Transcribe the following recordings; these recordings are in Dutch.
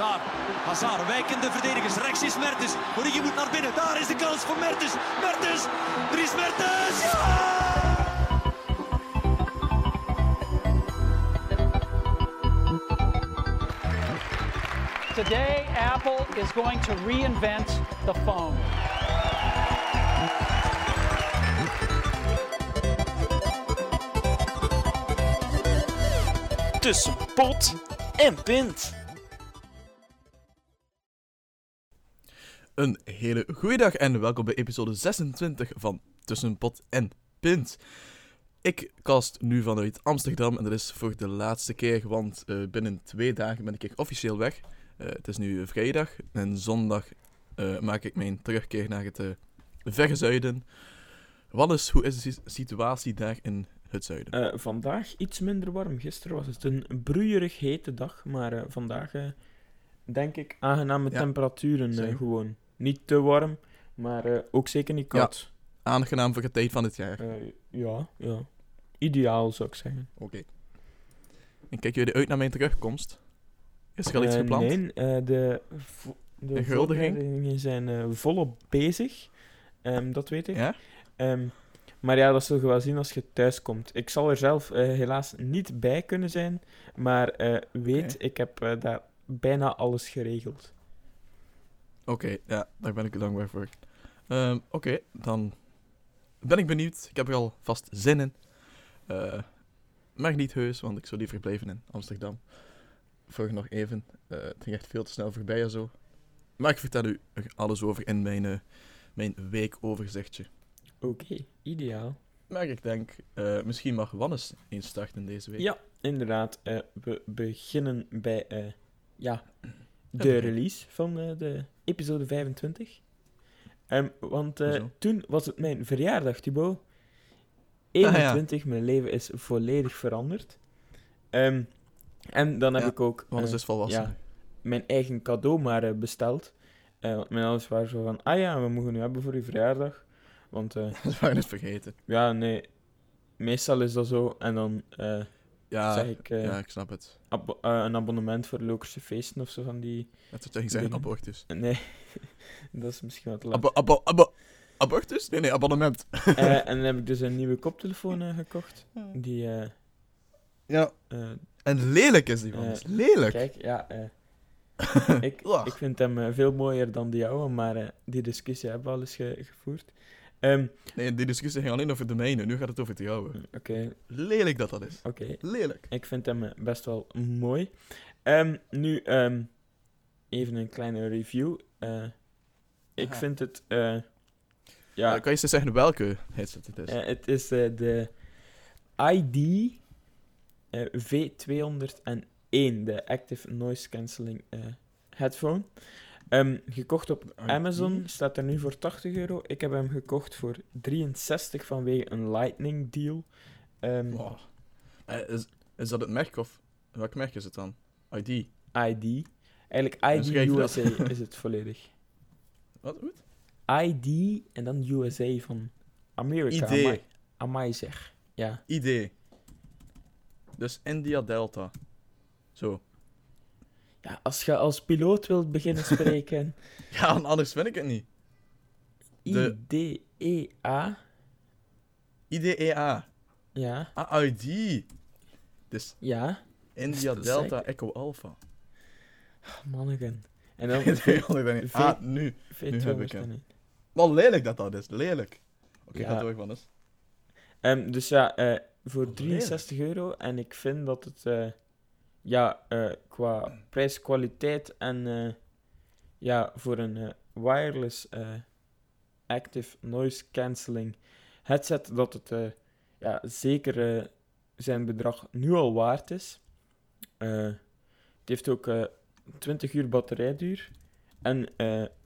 Hazard. Hazard, wijkende verdedigers. Rechts is Mertens. Origi moet naar binnen. Daar is de kans voor Mertens. Mertens. Dries Mertens. Ja! Today, Apple is going to reinvent the phone. Tussen pot en pint. Een hele goede dag en welkom bij episode 26 van Tussen Pot en Pint. Ik cast nu vanuit Amsterdam en dat is voor de laatste keer, want eh, binnen twee dagen ben ik officieel weg. Eh, het is nu vrijdag en zondag eh, maak ik mijn terugkeer naar het verre zuiden. Wannes, hoe is de si- situatie daar in het zuiden? Vandaag iets minder warm. Gisteren was het een broeierig hete dag, maar vandaag denk ik aangename Ja, temperaturen gewoon. Niet te warm, maar eh, ook zeker niet koud. Aangenaam voor het tijd van het jaar. Eh, ja, ja. Ideaal zou ik zeggen. Oké. En kijken jullie uit naar mijn terugkomst? Is er al iets Eh, gepland? Nee, de, vo- de De voorbereidingen zijn volop bezig. Ehm, dat weet ik. Ja? Ehm, maar ja, dat zul je wel zien als je thuis komt. Ik zal er zelf helaas niet bij kunnen zijn, maar weet, ik heb daar bijna alles geregeld. Oké, ja, daar ben ik u dankbaar voor. Ehm, Oké, dan ben ik benieuwd. Ik heb er al vast zin in. Eh, maar niet heus, want ik zou liever blijven in Amsterdam. Voor nog even. Eh, het ging echt veel te snel voorbij en zo. Maar ik vertel u er alles over in mijn, eh, mijn weekoverzichtje. Oké, ideaal. Maar ik denk, misschien mag Wannes eens starten deze week. Ja, inderdaad. we beginnen bij eh, ja, de release van de episode 25. Ehm, want eh, toen was het mijn verjaardag, Thibaut. Ah, ja. 21, mijn leven is volledig veranderd. Ehm, en dan heb Ja, ik ook eh, is volwassen. ja. mijn eigen cadeau maar eh, besteld. Want mijn ouders waren zo van, ah ja, we mogen nu hebben voor je verjaardag. Want Dat waren het vergeten. ja, nee, meestal is dat zo. En dan Ja, zeg ik eh, ja, ik snap het. abo- eh, een abonnement voor Lokerse feesten of zo van die... Dat zou zeggen, Dingen. abortus. Nee, dat is misschien wat laat. Abo, abo, abo, abortus? Nee, nee, abonnement. Eh, en dan heb ik dus een nieuwe koptelefoon gekocht. Die, Ja, en lelijk is die. Eh, lelijk. kijk, ja, ik, ik vind hem veel mooier dan die jouwe, maar die discussie hebben we al eens ge- gevoerd. Ehm, Nee, die discussie ging alleen over de mijne. Nu gaat het over de jouwe. Oké, Lelijk dat dat is. oké. Lelijk. Ik vind hem eh, best wel mooi. Ehm, nu, ehm, even een kleine review. Eh, ik vind het... eh, Ja. kan je eens zeggen welke headset het is? Het is de ID eh, V201, de Active Noise Cancelling headphone. Ehm, gekocht op? Amazon, staat er nu voor 80 euro. Ik heb hem gekocht voor 63 vanwege een Lightning deal. Ehm, Wow. Eh, is, is dat het merk of... Welk merk is het dan? ID. ID. Eigenlijk En ID dat. USA is het volledig. Wat? ID en dan USA van Amerika. ID. Amai, amai zeg. Ja. ID. Dus India Delta. Zo. Ja, als je als piloot wilt beginnen spreken... Ja, anders vind ik het niet. De- I-D-E-A. IDEA. Ja, Ah, ID. Dus ja. India Dat Delta ik. Echo Alpha. Manneken. En dan Ik weet het niet. V- Ah, nu. V201. nu heb ik hem. Wat lelijk dat dat is. Lelijk. Oké, Ja. ga door, Wannes. Ehm, dus ja, eh, voor Wat 63 euro. En ik vind dat het, eh, ja, eh, qua prijs-kwaliteit en eh, ja, voor een eh, wireless active noise cancelling headset, dat het ja, zeker zijn bedrag nu al waard is. Het heeft ook eh 20 uur batterijduur. En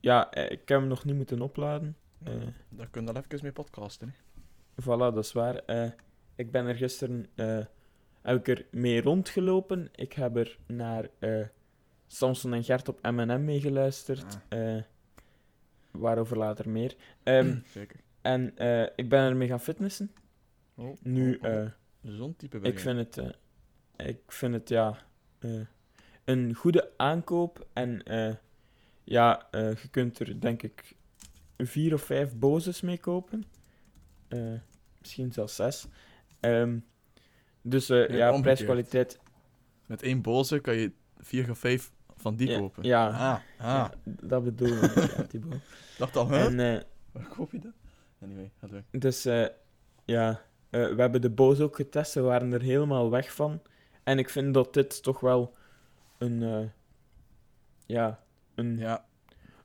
ja, ik heb hem nog niet moeten opladen. Eh, Daar kun je dan even mee podcasten. Hè. Voilà, dat is waar. Ik ben er gisteren heb ik er mee rondgelopen. Ik heb er naar eh, Samson en Gert op M&M mee geluisterd. eh, waarover later meer. Ehm, Zeker. en eh, ik ben ermee gaan fitnessen. Oh, Nu, oh, oh. Zo'n type ben ik vind het, ik vind het ja, een goede aankoop. En ja, je kunt er denk ik vier of vijf Boses mee kopen. Misschien zelfs zes. Ehm, dus eh, Ja, ja, omgekeerd. prijs-kwaliteit. Met één Bose kan je vier of vijf van die Ja, kopen. ja. Ah, ah. Ja, dat bedoel ik, ja, Thibaut. dacht al, hè? En, eh, Waar koop je dat? Anyway, ga door. Dus eh, ja, eh, we hebben de Bose ook getest. Ze waren er helemaal weg van. En ik vind dat dit toch wel een, eh, ja, een, Ja,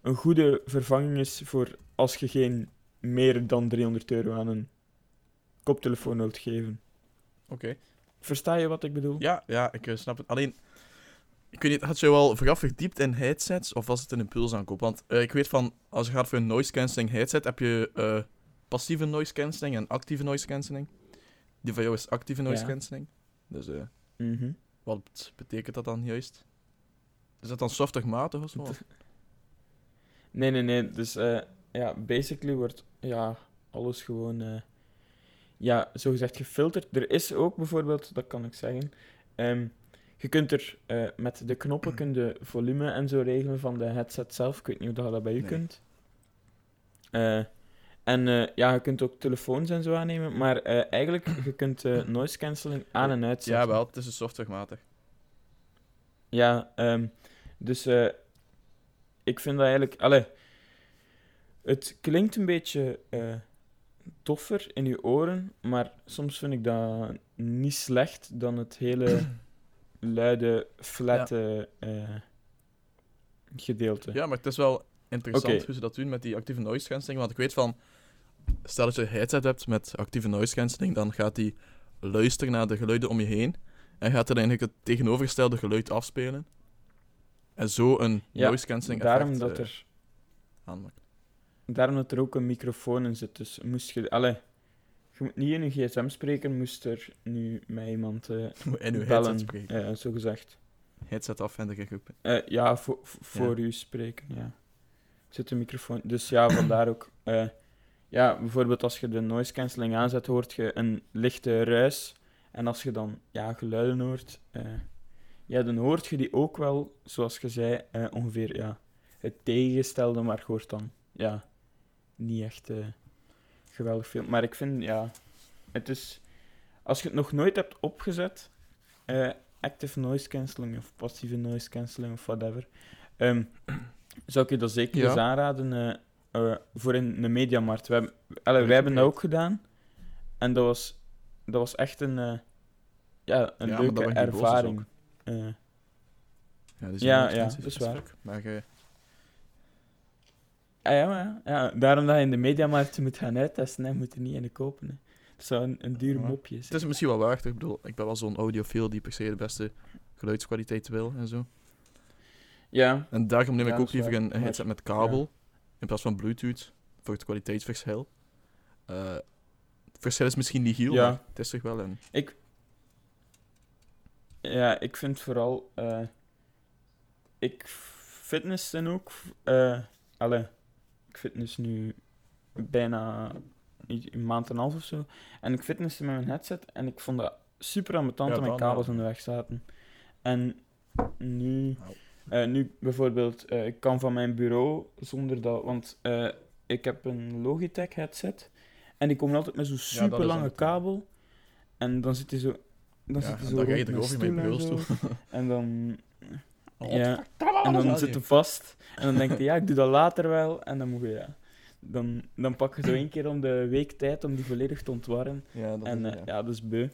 een goede vervanging is voor als je geen meer dan 300 euro aan een koptelefoon wilt geven. oké. Versta je wat ik bedoel? Ja, ja, ik eh, snap het. Alleen, ik weet niet, had je wel vooraf verdiept in headsets of was het een impulsaankoop? Want eh, ik weet van, als je gaat voor een noise cancelling headset, heb je eh, passieve noise cancelling en actieve noise cancelling. Die van jou is actieve noise Ja. cancelling. Dus eh, Mhm. wat betekent dat dan juist? Is dat dan software-matig of zo? Nee, nee, nee. Dus ja, basically wordt ja, alles gewoon ja, zogezegd gefilterd. Er is ook bijvoorbeeld, dat kan ik zeggen, ehm, je kunt er eh, met de knoppen kun je volume en zo regelen van de headset zelf. Ik weet niet of je dat bij u Nee. kunt. Eh, en eh, ja, je kunt ook telefoons en zo aannemen, maar eigenlijk, je kunt noise cancelling aan en uitzetten. Ja, wel, het is een software-matig. Ja, ehm, dus ik vind dat eigenlijk... Allee, het klinkt een beetje toffer in je oren, maar soms vind ik dat niet slecht dan het hele luide, flatte eh, gedeelte. Ja, maar het is wel interessant hoe ze dat doen met die actieve noise cancelling. Want ik weet van, stel dat je een headset hebt met actieve noise cancelling, dan gaat die luisteren naar de geluiden om je heen en gaat er eigenlijk het tegenovergestelde geluid afspelen. En zo een Ja, noise cancelling Daarom effect dat, eh, er. Daarom dat er ook een microfoon in zit. Dus moest je... Allee, je moet niet in een gsm spreken, moest er nu met iemand eh En uw bellen, headset spreken. eh, zo gezegd. Headset af en de op. Eh, ja, voor, voor u spreken, ja. Zit een microfoon. Dus ja, vandaar ook. eh, ja, bijvoorbeeld als je de noise cancelling aanzet, hoort je een lichte ruis. En als je dan ja, geluiden hoort, ja, dan hoort je die ook wel, zoals je zei, ongeveer ja, het tegengestelde, maar je hoort dan ja, niet echt eh, geweldig veel. Maar ik vind, ja, het is, als je het nog nooit hebt opgezet, eh, active noise cancelling of passieve noise cancelling of whatever, ehm, zou ik je dat zeker Ja. eens aanraden eh, voor in de mediamarkt. We hebben, allee, wij hebben dat ook gedaan en dat was, dat was echt een, ja, een Ja, leuke dat ervaring. Ja, Ja, noise ja, cancelling dat is waar. Maar ah, ja, maar ja, ja, daarom dat je in de mediamarkt moet gaan uittesten, hè, moet er niet in de kopen. Hè. Dat zou een, een duur mopje het zijn. is misschien wel waard. Ik bedoel, ik ben wel zo'n audiofiel die per se de beste geluidskwaliteit wil en zo. Ja, En daarom neem ik ook liever een headset met kabel in plaats van Bluetooth voor het kwaliteitsverschil. Eh, het verschil is misschien niet heel, Ja. maar het is toch wel een. Ja, ik vind vooral. eh ik fitnessen ook. eh allee, ik fitness nu bijna een maand en een half of zo. En ik fitnessen met mijn headset en ik vond dat super ambetant Ja, dat mijn kabels in de weg zaten. En nu, eh, nu bijvoorbeeld, eh, ik kan van mijn bureau zonder dat. Want eh, ik heb een Logitech headset en die komen altijd met zo'n super lange kabel. En dan zit hij zo. Dan Ja, zit hij zo dan ga je mijn en bureaustoel. zo. En dan, ja, en dan zit hij vast. En dan denk je, ja, ik doe dat later wel. En dan moet je, ja. Dan, dan pak je zo één keer om de week tijd om die volledig te ontwarren. Ja, dat En is, eh, ja. ja, dat is beu.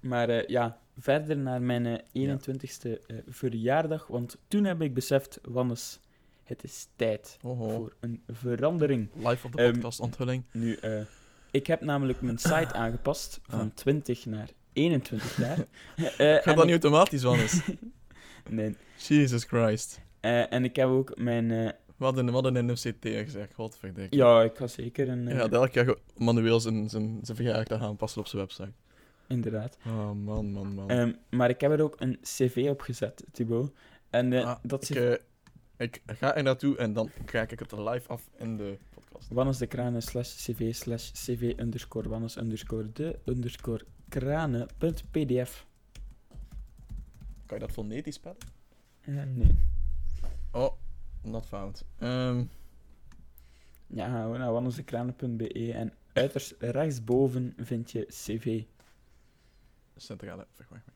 Maar eh, ja, verder naar mijn eh, 21ste eh, verjaardag. Want toen heb ik beseft, Wannes, het is tijd voor een verandering. Live op de Ehm, podcast onthulling. Nu, eh, ik heb namelijk mijn site aangepast van Ah. 20 naar 21 jaar. Eh, Gaat dat niet ik- automatisch, Wannes? Nee. Jesus Christ. Eh, en ik heb ook mijn... eh, we hadden in een CT gezegd, godverdikke. ja, ik ga zeker een... Hij eh, gaat elk jaar ge- manueel zijn, zijn, zijn verjaardag aanpassen op zijn website. Inderdaad. Oh man, man, man. Ehm, maar ik heb er ook een cv op gezet, Thibaut. En Ah, dat ik, cv... eh, ik ga er naartoe en dan kijk ik het er live af in de podcast. Wannes de kranen slash cv slash cv underscore wannes underscore de underscore kranen punt pdf. Kan je dat fonetisch spellen? Nee. Oh, not found. Ehm, Ja, gaan we naar wandelsekranen.be en uiterst rechtsboven vind je cv. centrale verwacht.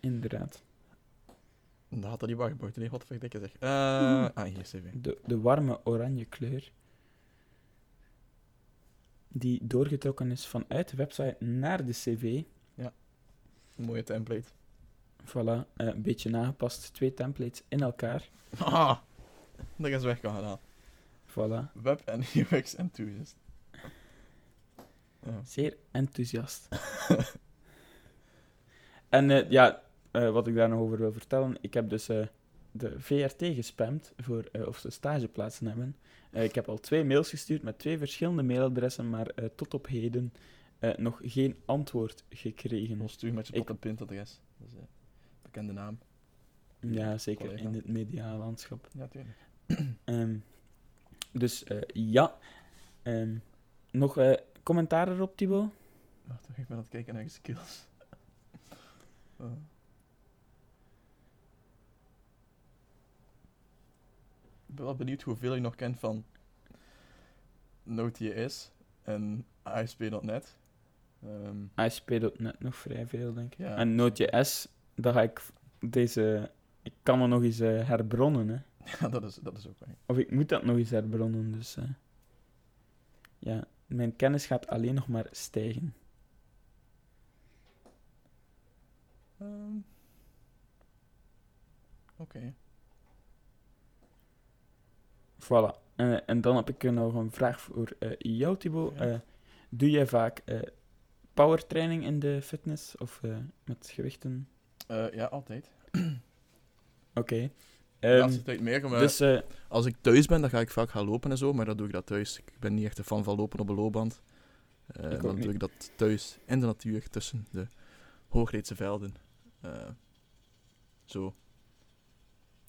Inderdaad. Dat had er die wachtbord. Nee, wat verdikke zeg. Eh ah, hier CV. De, de warme oranje kleur. Die doorgetrokken is vanuit de website naar de cv. Mooie template. Voilà, eh, een beetje nagepast. Twee templates in elkaar. Ah, dat is weggehaald. Voilà. Web en UX enthusiast. Ja. Zeer enthousiast. en eh, ja, eh, wat ik daar nog over wil vertellen. Ik heb dus de VRT gespamd voor eh, of ze stageplaatsen hebben. Eh, ik heb al twee mails gestuurd met twee verschillende mailadressen, maar eh, tot op heden nog geen antwoord gekregen. Ons terug met je Ik- pintadres. Dat is een bekende naam. Ja, zeker Collega. in het medialandschap. Ja, tuurlijk. Ehm, dus ja. Ehm, nog commentaar erop, Thibaut? Wacht, ik ben aan het kijken naar je skills. Oh. Ben wel benieuwd hoeveel je nog kent van Node.js en ASP.NET. Ehm, ASP.NET nog vrij veel, denk ik. Ja. En Node.js, dat ga ik deze... Ik kan dat nog eens eh, herbronnen, hè. ja, dat is, dat is ook waar. Of ik moet dat nog eens herbronnen, dus... eh, ja, mijn kennis gaat alleen nog maar stijgen. Ehm, Oké. Voilà. Eh, en dan heb ik nog een vraag voor eh, jou, Thibaut. Ja. Eh, doe jij vaak eh powertraining in de fitness of eh, met gewichten? Eh, ja, altijd. Oké. de Ehm, laatste tijd meer. Maar dus eh, Als ik thuis ben, dan ga ik vaak gaan lopen en zo, maar dan doe ik dat thuis. Ik ben niet echt een fan van lopen op een loopband. Eh, dan niet. doe ik dat thuis, in de natuur, tussen de hoogreedse velden. Eh, zo.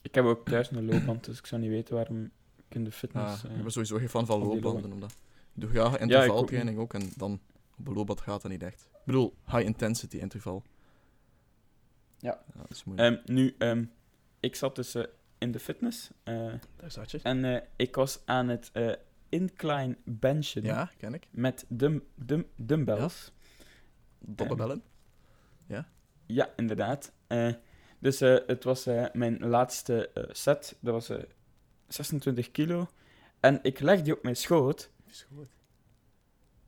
ik heb ook thuis een loopband, dus ik zou niet weten waarom in de Ah, fitness... eh, ik ben sowieso geen fan van loopbanden. Omdat ik doe graag intervaltraining ook, en dan op een loopband gaat dat niet echt. Ik bedoel, high intensity interval. Ja. dat is moeilijk. Ehm, nu, ehm, ik zat dus eh, in de fitness eh, Daar zat je. en eh, ik was aan het eh, incline benchen Ja, ken ik. met dum, dum, dumbbells. Dobbelbellen. Ja, inderdaad. Eh, dus eh, het was mijn laatste eh, set. Dat was 26 kilo. En ik leg die op mijn schoot.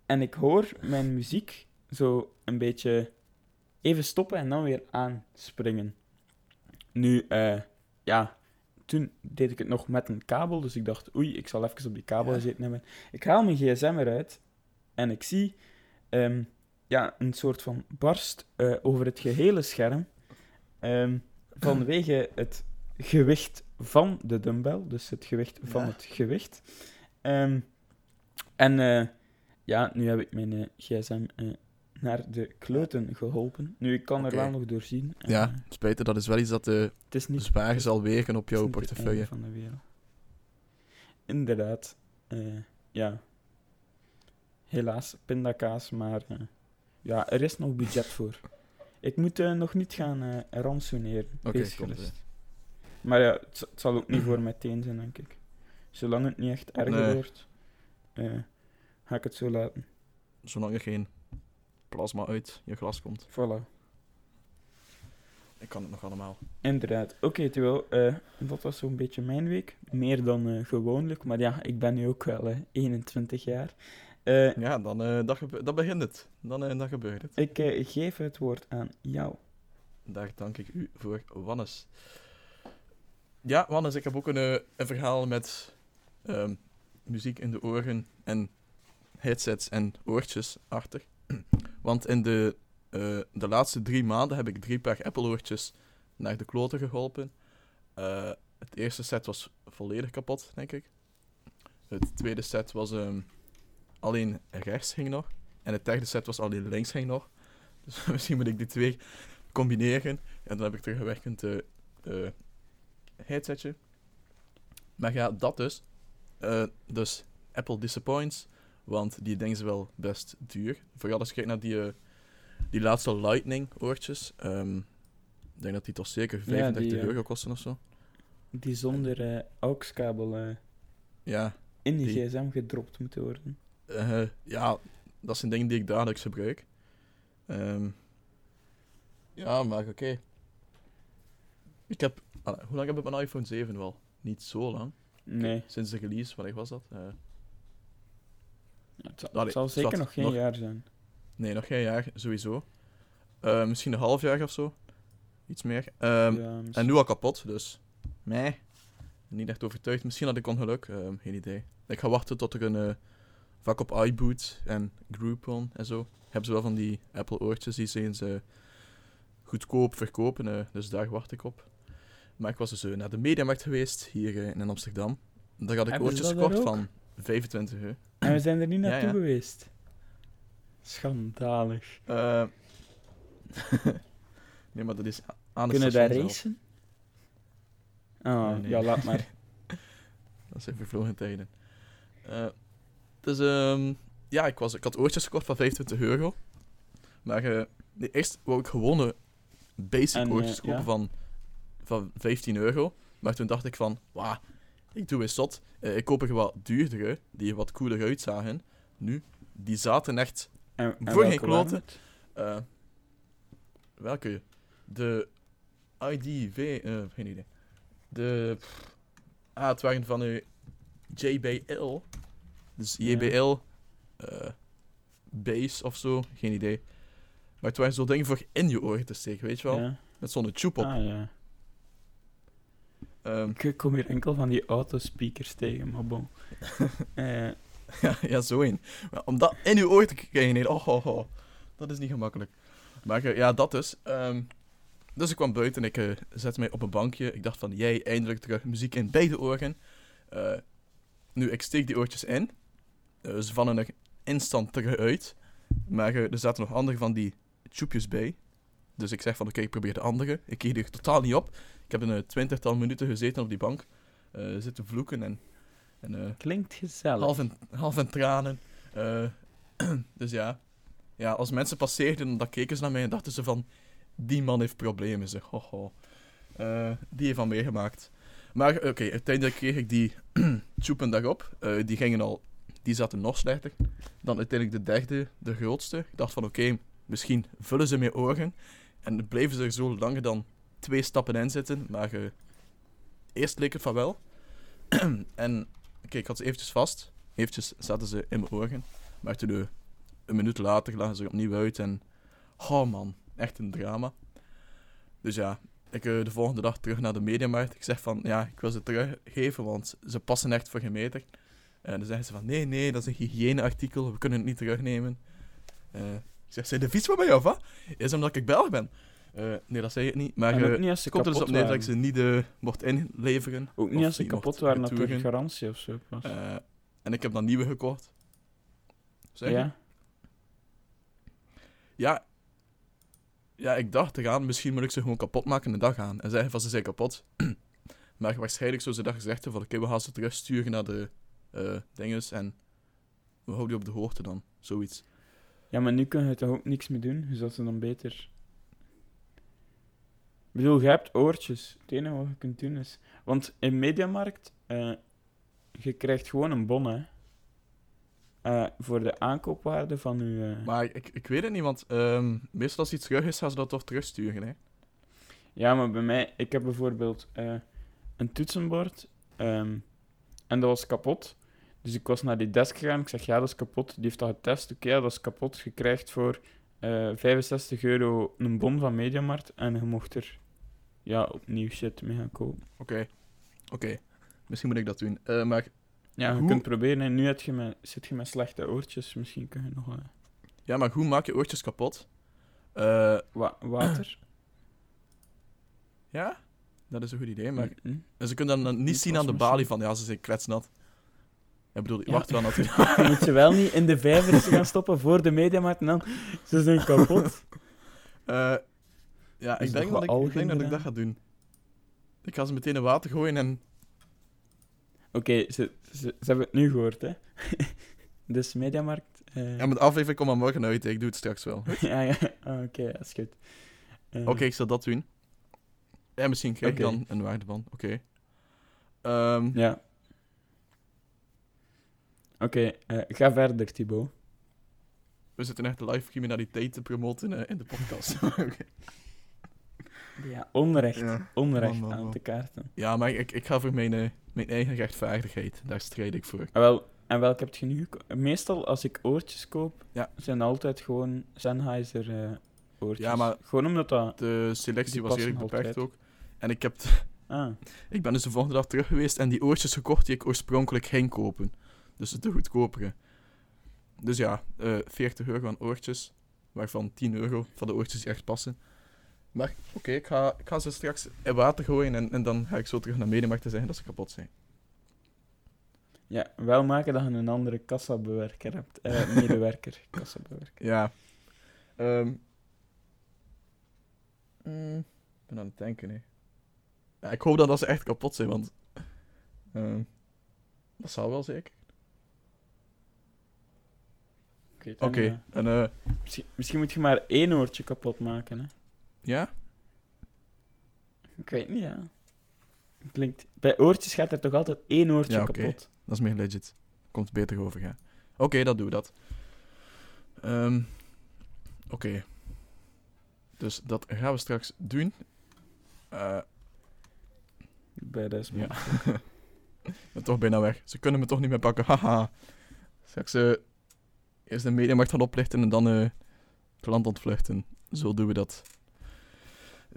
En ik hoor mijn muziek zo een beetje even stoppen en dan weer aanspringen. Nu, eh, ja, toen deed ik het nog met een kabel. Dus ik dacht, oei, ik zal even op die kabel Ja. gezeten hebben. Ik haal mijn gsm eruit en ik zie ehm, ja, een soort van barst eh, over het gehele scherm. Ehm, vanwege het gewicht van de dumbbell. Dus het gewicht van Ja. het gewicht. Ehm, en eh, ja, nu heb ik mijn eh, gsm eh, naar de kloten geholpen. Nu, ik kan er wel nog doorzien. Ja, spijtig, dat is wel iets dat het is niet zwaar zal wegen op jouw portefeuille. van de wereld. Inderdaad. eh, ja. Helaas, pindakaas, maar ja, er is nog budget voor. Ik moet nog niet gaan eh ransoneren. Oké, gerust. Maar ja, het, zal ook niet voor meteen zijn, denk ik. Zolang het niet echt erger Nee. wordt, eh, ga ik het zo laten. Zolang er geen plasma uit je glas komt. Voilà. Ik kan het nog allemaal. Inderdaad. Oké, terwijl eh, dat was zo'n beetje mijn week. Meer dan eh, gewoonlijk, maar ja, ik ben nu ook wel eh, 21 jaar. Ja, dan, dat, dat begint het. Dan, dan gebeurt het. ik geef het woord aan jou. Daar dank ik u voor, Wannes. Ja, Wannes, ik heb ook een, eh, een verhaal met ehm, muziek in de oren en headsets en oortjes achter. Want in de, eh, de laatste drie maanden heb ik drie paar Apple-oortjes naar de kloten geholpen. Eh, het eerste set was volledig kapot, denk ik. Het tweede set was ehm, alleen rechts ging nog. En het derde set was alleen links ging nog. Dus misschien moet ik die twee combineren. En dan heb ik teruggewerkend uh, uh, headsetje. Maar ja, dat dus. Uh, dus Apple disappoints. Want die dingen zijn wel best duur. Vooral als je kijkt naar die, uh, die laatste Lightning oortjes. Um, Ik denk dat die toch zeker Ja, 35 die, eh, euro kosten of zo. Die zonder eh AUX-kabel eh, Ja, in die, Die- gsm gedropt moeten worden. eh, ja, dat zijn dingen die ik dagelijks gebruik. Ehm, ja, maar oké. Ik heb... allee, hoe lang heb ik mijn iPhone 7 wel? Niet zo lang. Nee, Sinds de release, wanneer was dat? Eh, het zal, Allee, het zal zeker nog geen nog- jaar zijn. nee, nog geen jaar, sowieso. Eh, misschien een half jaar of zo. Iets meer. Ehm, ja, En nu al kapot, dus. Nee. Niet echt overtuigd. Misschien had ik ongeluk, ehm, geen idee. Ik ga wachten tot er een eh, vak op iBoot en Groupon en zo. Hebben ze wel van die Apple oortjes die ze eens goedkoop verkopen, dus daar wacht ik op. Maar ik was dus eh, naar de Mediamarkt geweest, hier eh, in Amsterdam. Daar had ik Hebben oortjes gekocht van 25 euro. En we zijn er niet naartoe ja. geweest. Schandalig. Eh, nee, maar dat is aan Kunnen daar racen? Ah, Nee, nee. ja, laat maar. Dat zijn vervlogen tijden. Dus ehm, ja, ik, was, ik had oortjes gekocht van 25 euro. Maar nee, eerst wou ik gewone basic En, oortjes kopen ja. van, van 15 euro. Maar toen dacht ik van, wauw, ik doe eens zot. Eh, ik koop er wat duurdere, die er wat cooler uitzagen. Nu, die zaten echt... En, en Voor geen kloten. eh, welke? De IDV... eh geen idee. De... ah, het waren van de JBL. Dus. JBL... base of zo, geen idee. Maar het waren zo dingen voor in je oren te steken, weet je wel? Met zo'n tube op. Ah, ja. Ehm, Ik kom hier enkel van die autospeakers tegen, maar bon. Eh, ja, ja, zo een. Maar om dat in je oor te krijgen, oh, oh, oh, dat is niet gemakkelijk. Maar eh, ja, dat dus. Ehm, dus ik kwam buiten en ik eh, zette mij op een bankje. Ik dacht van, jij, eindelijk terug muziek in beide oren. Eh, nu, ik steek die oortjes in. Eh, ze vallen er instant terug uit. Maar er zaten nog andere van die tjoepjes bij. Dus ik zeg van, oké, ik probeer de andere. Ik keek er totaal niet op. Ik heb een eh, twintigtal minuten gezeten op die bank. eh, zitten vloeken en... en eh, klinkt gezellig. half in, half in tranen. Dus ja. ja, als mensen passeerden, dan keken ze naar mij en dachten ze van... Die man heeft problemen, zeg. Ho, ho. Eh, die heeft al meegemaakt. Maar oké, uiteindelijk kreeg ik die tjoepen daarop. Eh, die gingen al... Die zaten nog slechter. Dan uiteindelijk de derde, de grootste. Ik dacht van oké, misschien vullen ze mijn oren. En dan bleven ze er zo langer dan twee stappen in zitten. Maar eh, eerst leek het van wel. en Oké, ik had ze eventjes vast. Eventjes zaten ze in mijn oren. Maar toen, eh, een minuut later, lagen ze opnieuw uit. En, oh man, echt een drama. Dus ja, ik eh, de volgende dag terug naar de mediamarkt. Ik zeg van, ja, ik wil ze teruggeven, want ze passen echt voor geen. En dan zeggen ze van, nee, nee, dat is een hygiëneartikel, we kunnen het niet terugnemen. Ik zeg, zijn de fiets van mij of wat? Is omdat ik Belg ben? Eh, nee, dat zei ik niet. Maar ook niet als ze komt er dus op neer dat ik ze niet eh, mocht inleveren. Ook niet als ze kapot waren, retouren. garantie of zo was. Eh, en ik heb dan nieuwe gekocht. Zeg je? ja? Ja. Ja, ik dacht eraan, misschien moet ik ze gewoon kapot maken en dag gaan. En zeggen van ze zijn kapot. maar waarschijnlijk zo ze dat gezegd hebben van oké, we gaan ze terugsturen naar de dinges en we houden die op de hoogte dan. Zoiets. Ja, maar nu kun je toch ook niks meer doen? Dus dat ze dan beter... Ik bedoel, je hebt oortjes. Het enige wat je kunt doen is... Want in Mediamarkt, eh je krijgt gewoon een bon, hè. Eh, voor de aankoopwaarde van je... eh, Maar ik, ik weet het niet, want ehm, meestal als iets terug is, gaan ze dat toch terugsturen. Hè? Ja, maar bij mij... Ik heb bijvoorbeeld een toetsenbord. ehm, en dat was kapot. Dus ik was naar die desk gegaan. Ik zeg, ja, dat is kapot. Die heeft dat getest. Oké, ja, dat is kapot. Je krijgt voor eh 65 euro een bon van Mediamarkt. En je mocht er ja, opnieuw shit mee gaan kopen. Oké. Oké. Misschien moet ik dat doen. Eh, maar Ja, je Hoe- kunt proberen. En nu heb je met, zit je met slechte oortjes. Misschien kun je nog Ja, maar hoe maak je oortjes kapot? Eh, wa- water. ja, dat is een goed idee. Maar en ze kunnen dan niet zien aan de balie van, ja, ze zijn kletsnat. Ik bedoel, Ja. wacht wel natuurlijk. Je moet ze wel niet in de vijvers gaan stoppen voor de Mediamarkt. En dan, ze zijn kapot. Eh, ja, ik denk, dat ik, ik denk dat ik dat ga doen. Ik ga ze meteen in water gooien en... Oké, ze, ze, ze hebben het nu gehoord, hè. dus Mediamarkt... eh, Ja, met de aflevering komt maar morgen uit. Ik doe het straks wel. ja, ja. Ah, Oké, dat is goed. Eh, Oké, ik zal dat doen. Ja, misschien krijg Oké. dan een waarde van. Oké. Ehm, Ja. Oké, eh, ga verder, Thibaut. We zitten echt live criminaliteit te promoten eh, in de podcast. Ja, onrecht. Ja. Onrecht Man, man, aan te kaarten. Ja, maar ik, ik ga voor mijn, eh, mijn eigen rechtvaardigheid. Daar strijd ik voor. En, Ah, wel, en welk heb je nu Meestal, als ik oortjes koop, Ja. zijn altijd gewoon Sennheiser oortjes. Ja, maar- Gewoon omdat dat... De selectie was redelijk beperkt altijd. ook. En ik, heb Ah, ik ben dus de volgende dag terug geweest en die oortjes gekocht die ik oorspronkelijk ging kopen. Dus de goedkopere. Dus ja, eh 40 euro aan oortjes. Waarvan 10 euro van de oortjes die echt passen. Maar oké, ik, ga, ik ga ze straks in water gooien en, en dan ga ik zo terug naar Mediamarkt te zeggen dat ze kapot zijn. ja, wel maken dat je een andere kassabewerker hebt. Eh, medewerker, kassabewerker. Ja. Mm, ik ben aan het denken, hè. Ja, ik hoop dat, dat ze echt kapot zijn, want... ehm, dat zou wel zeker. Oké, eh, en eh... misschien, misschien moet je maar één oortje kapot maken, hè. Ja? Ik weet niet, ja. Klinkt... Bij oortjes gaat er toch altijd één oortje Ja, kapot? Dat is meer legit. Komt beter over, ja. Oké, dat doen we dat. Ehm, Oké. Dus dat gaan we straks doen. Eh, Bij deze ja. ben toch bijna weg. Ze kunnen me toch niet meer pakken. Haha. Straks eh, eerst de mediamarkt gaan oplichten en dan eh, het land ontvluchten. Zo doen we dat.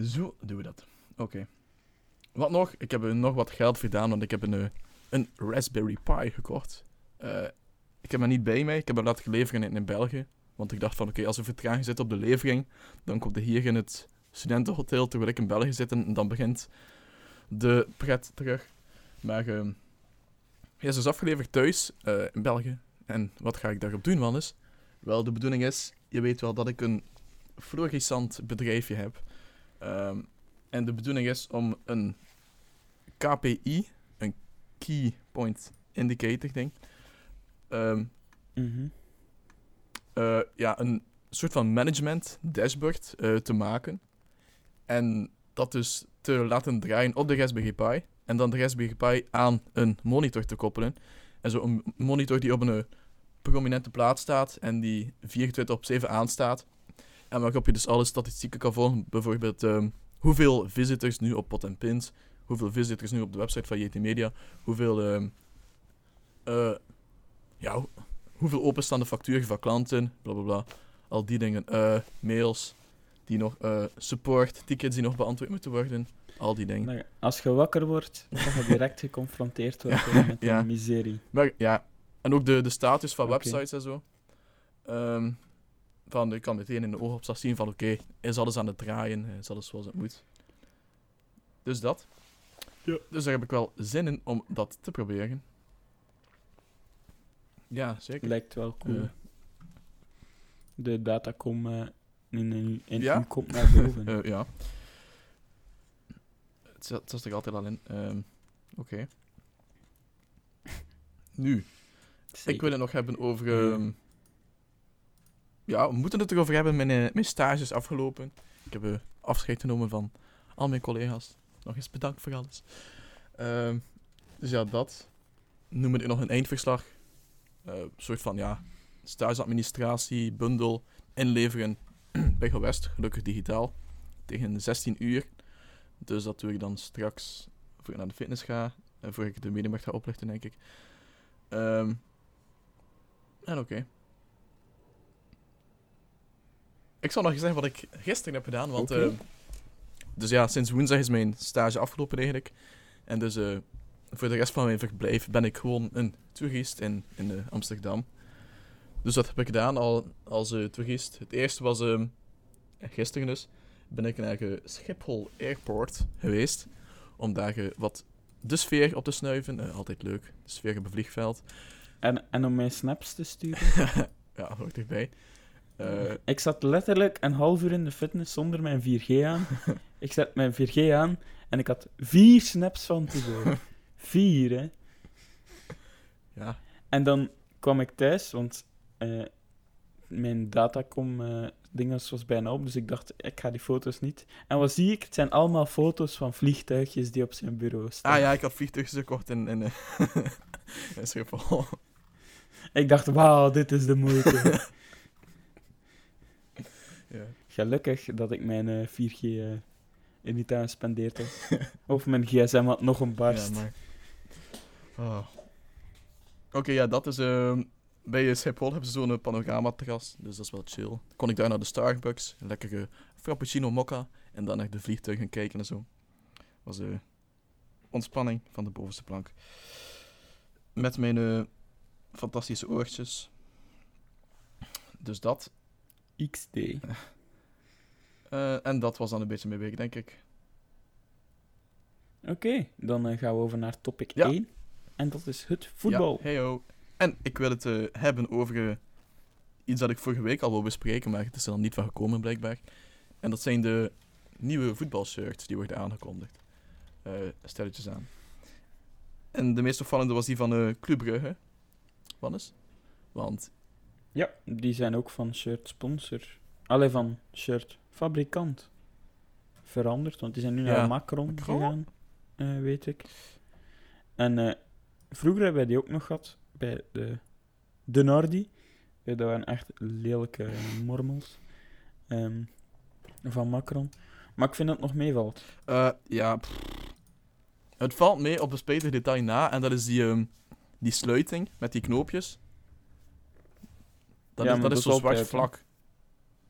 Zo doen we dat. Oké. Wat nog? Ik heb eh, nog wat geld verdaan, want ik heb een, eh, een Raspberry Pi gekocht. Ik heb hem niet bij mij. Ik heb hem laten leveren in, in België. Want ik dacht van, oké, als er vertraging zit op de levering, dan komt hij hier in het studentenhotel, terwijl ik in België zit, en dan begint de pret terug. Maar ehm hij is dus afgeleverd thuis, in België. En wat ga ik daarop doen, Wannes? Wel, de bedoeling is, je weet wel dat ik een florissant bedrijfje heb. Ehm, en de bedoeling is om een KPI, een Key Point Indicator ding, ehm, Mhm. eh, ja, een soort van management dashboard eh, te maken. En dat dus te laten draaien op de Raspberry Pi. En dan de Raspberry Pi aan een monitor te koppelen. En zo een monitor die op een eh, prominente plaats staat en die 24 op 7 aanstaat. En waarop je dus alle statistieken kan volgen. Bijvoorbeeld ehm, hoeveel visitors nu op Pot Pins, hoeveel visitors nu op de website van JT Media, hoeveel, eh, ja, ho- hoeveel openstaande facturen van klanten, bla bla bla. Al die dingen. eh, mails die nog, eh, support, tickets die nog beantwoord moeten worden. Al die dingen. Nou, Als je wakker wordt, dan ga je direct geconfronteerd worden met Ja. een miserie. Maar ja, en ook de, de status van websites en zo. Ehm, van, ik kan meteen in de oogopslag zien van, oké, is alles aan het draaien, is alles zoals het moet. Dus dat. Ja. Dus daar heb ik wel zin in om dat te proberen. Ja, zeker. Lijkt wel cool. De datacom eh, in, in, in Ja? uw kop naar boven. eh, ja. Het zat, het zat er altijd al in. Ehm, Oké. Nu, Zeker. Ik wil het nog hebben over. Ja. ehm, ja, we moeten het erover hebben. Mijn, eh, mijn stage is afgelopen. Ik heb eh, afscheid genomen van al mijn collega's. Nog eens bedankt voor alles. Ehm, dus ja, dat. Noem het nog een eindverslag. Eh, Een soort van ja, stageadministratie, bundel, inleveren bij Gewest, gelukkig digitaal. Tegen 16 uur. Dus dat doe ik dan straks voor ik naar de fitness ga. En voor ik de mediamarkt ga oplichten, denk ik. Ehm, en oké. Ik zal nog eens zeggen wat ik gisteren heb gedaan, want... Ehm, dus ja, sinds woensdag is mijn stage afgelopen eigenlijk. En dus eh, voor de rest van mijn verblijf ben ik gewoon een toerist in, in eh, Amsterdam. Dus dat heb ik gedaan al als toerist. Het eerste was ehm, gisteren dus. Ben ik naar eh, Schiphol Airport geweest. Om daar eh, wat de sfeer op te snuiven. Altijd leuk, de sfeer op een vliegveld. En, en om mij snaps te sturen. ja, hoort erbij. Ik zat letterlijk een half uur in de fitness zonder mijn 4G aan. ik zet mijn 4G aan en ik had vier snaps van Thibaut. vier, hè. ja, En dan kwam ik thuis, want eh, mijn datacom eh dingen was bijna op, dus ik dacht, ik ga die foto's niet. En wat zie ik? Het zijn allemaal foto's van vliegtuigjes die op zijn bureau staan. Ah ja, ik had vliegtuigjes gekocht in, in, eh, in Schiphol. Ik dacht, wauw, dit is de moeite. ja. Gelukkig dat ik mijn eh, 4G eh, in die tuin spendeerd heb. of mijn gsm had nog een barst. Ja, maar... Ah. Oké, ja, dat is... ehm, bij Schiphol hebben ze zo'n panoramaterras, dus dat is wel chill. Kon ik daar naar de Starbucks, een lekkere frappuccino mokka, en dan naar de vliegtuigen kijken en zo. was eh ontspanning van de bovenste plank. Met mijn eh, fantastische oortjes. Dus dat. XD. Eh, en dat was dan een beetje mijn week, denk ik. Oké, dan eh, gaan we over naar topic Ja. 1. En dat is het voetbal. Ja, heyo. En ik wil het eh, hebben over eh, iets dat ik vorige week al wil bespreken, maar het is er dan niet van gekomen blijkbaar. En dat zijn de nieuwe voetbalshirts die worden aangekondigd. Eh stelletjes aan. En de meest opvallende was die van Club Brugge. Wannes? Want, Ja, die zijn ook van shirt sponsor. Allee, van shirt fabrikant. Veranderd, want die zijn nu Ja, naar Macron, Macron? gegaan, weet ik. En vroeger hebben wij die ook nog gehad bij de, de Nardi. Eh, dat waren echt lelijke mormels ehm, van Macron. Maar ik vind dat het nog meevalt. eh, ja, pff. het valt mee op een speter detail na, en dat is die, ehm, die sluiting met die knoopjes. Dat Ja, is, dat is dat zo is zwart vlak.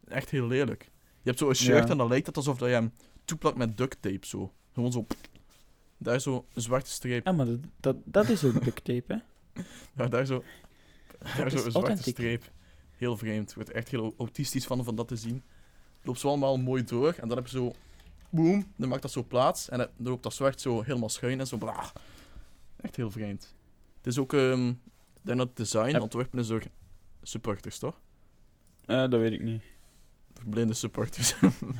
Echt heel lelijk. Je hebt zo een shirt Ja. en dan lijkt het alsof dat je hem toeplakt met duct tape zo. Gewoon zo. Daar is zo een zwarte streep. Ja, maar dat, dat, dat is ook duct tape, hè? Ja, daar zo. Daar zo een zwarte authentiek. streep. Heel vreemd. Ik word er echt heel autistisch van, van dat te zien. Loopt zo allemaal mooi door en dan heb je zo. Boom, dan maakt dat zo plaats en dan loopt dat zwart zo helemaal schuin en zo. Blah. Echt heel vreemd. Het is ook. ehm ik denk dat het design Heb- ontworpen is door supporters, toch? Eh, dat weet ik niet. Blinde supporters.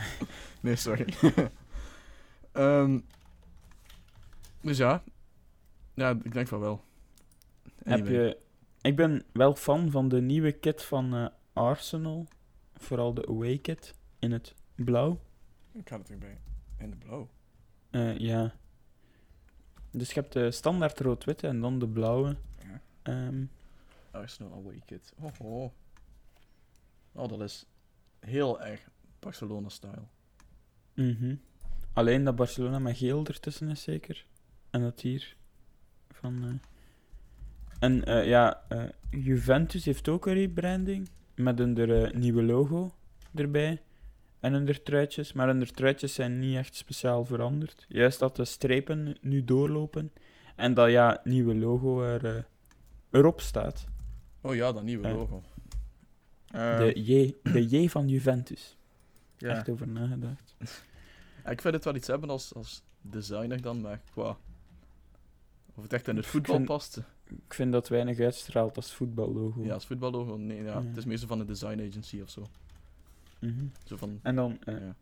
nee, sorry. Ehm, dus ja. Ja, ik denk van wel. Heb je... Ik ben wel fan van de nieuwe kit van eh, Arsenal. Vooral de away kit in het blauw. Ik ga het erbij. In de blauw. Eh, ja. Dus je hebt de standaard rood-witte en dan de blauwe. Ja. Ehm, Arsenal away kit. Oh, oh. Oh, dat is heel erg Barcelona-style. mhm. Alleen dat Barcelona met geel ertussen is zeker. En dat hier van... eh, En eh, ja, eh, Juventus heeft ook een rebranding. Met een eh, nieuwe logo erbij. En hun truitjes. Maar hun truitjes zijn niet echt speciaal veranderd. Juist dat de strepen nu doorlopen. En dat ja, nieuwe logo er, erop staat. Oh ja, dat nieuwe logo. De J, de J van Juventus. ja. Echt over nagedacht. Ik vind het wel iets hebben als, als designer dan, maar qua... Of het echt in het voetbal past. Ik vind dat weinig uitstraalt als voetballogo. Ja, als voetballogo, nee, ja, het is meestal van een design agency of zo. Mhm. Zo van, En dan, eh, ja.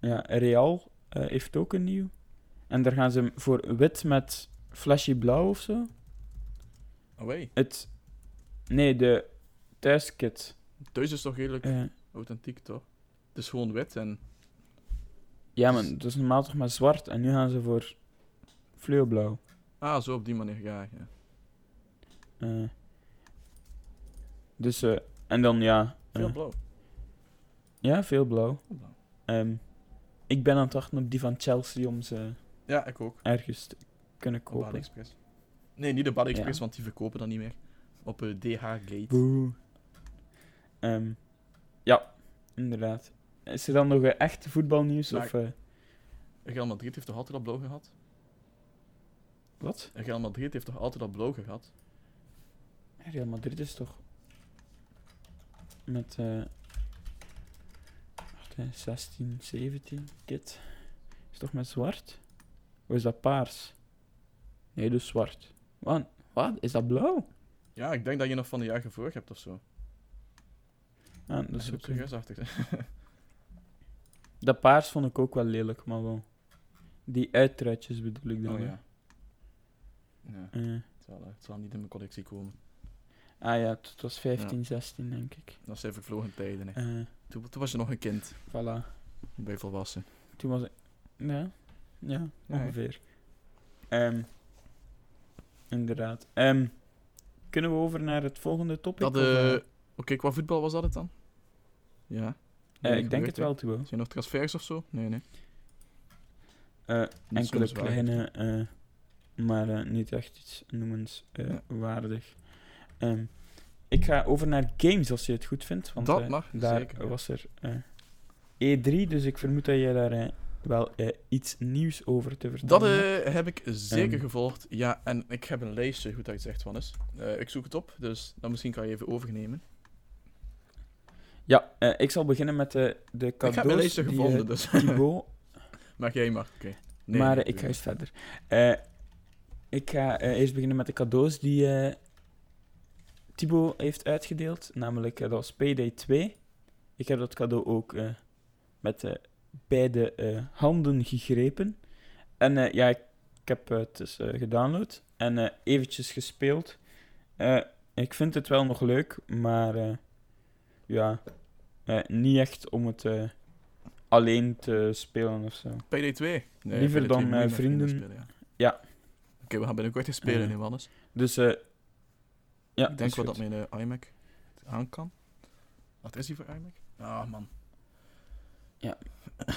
ja, Real eh, heeft ook een nieuw. En daar gaan ze voor wit met flashy blauw of zo. Away. Het, nee, de thuiskit. Thuis is toch redelijk Eh, authentiek, toch? Het is gewoon wit en... ja, maar dat is normaal toch maar zwart. En nu gaan ze voor fluoblauw. Ah, zo op die manier, ja. ja. Eh, dus, eh, en dan ja. Veel eh, blauw. ja, veel blauw. Veel blauw. Ehm, ik ben aan het wachten op die van Chelsea om ze Ja, ik ook. ergens te kunnen Op kopen. AliExpress. Nee, niet op AliExpress, Ja. want die verkopen dat niet meer. Op DH Gate. Ehm, ja, inderdaad. Is er dan nog echt voetbalnieuws? Maar- Of, eh, Real Madrid heeft toch altijd dat blauw gehad? wat? Real Madrid heeft toch altijd dat blauw gehad? Real Madrid is toch met hè, 16, 17 kit. Is toch met zwart? Of is dat paars? Nee, dus zwart. Wat? Wat? Is dat blauw? Ja, ik denk dat je nog van de jaar voor hebt of zo. Ah, dat is ook ook serieus achter. Dat paars vond ik ook wel lelijk, maar wel. Die uittruitjes bedoel ik dan. Oh ja. Ja, Eh, het zal, eh, het zal niet in mijn collectie komen. Ah ja, het was 15, 16 denk ik. Dat zijn vervlogen tijden. Hè. Eh Toen, toen was je nog een kind. voilà. Ben je volwassen. Toen was ik... Ja, ja ongeveer. Ehm, inderdaad. Ehm, kunnen we over naar het volgende topic? Dat, eh, Oké, qua voetbal was dat het dan? Ja. ik denk het wel, Thibaut. Zijn er nog transfers of zo? Nee, nee. Enkele kleine, maar niet echt iets noemenswaardig. Ehm, ik ga over naar games als je het goed vindt. Want Dat eh, mag, daar zeker, was er eh, E3, dus ik vermoed dat je daar eh, wel iets nieuws over te vertellen Dat hebt. heb ik zeker Ehm. gevolgd. Ja, en ik heb een lijstje, goed dat je zegt, Wannes. Eh ik zoek het op, dus dan misschien kan je even overnemen. Ja, ik zal beginnen met de, de cadeaus ik heb mijn lijstje die, gevonden, dus Thibaut mag jij maar. Oké. Nee, maar ik ga eens verder. Ik ga eerst beginnen met de cadeaus die Thibaut heeft uitgedeeld. Namelijk, eh, dat was Payday 2. Ik heb dat cadeau ook eh, met eh, beide handen gegrepen. En ja, ik, ik heb het dus gedownload en eventjes gespeeld. Ik vind het wel nog leuk, maar ja, niet echt om het alleen te spelen of zo. PD2. Nee, Liever PD2 dan, met vrienden. spelen, ja. Ja. Oké, we gaan binnenkort eens spelen, hè, Wannes. Dus ja, ik denk wel dat mijn eh, iMac aan kan. Wat is die voor iMac? Ah, man.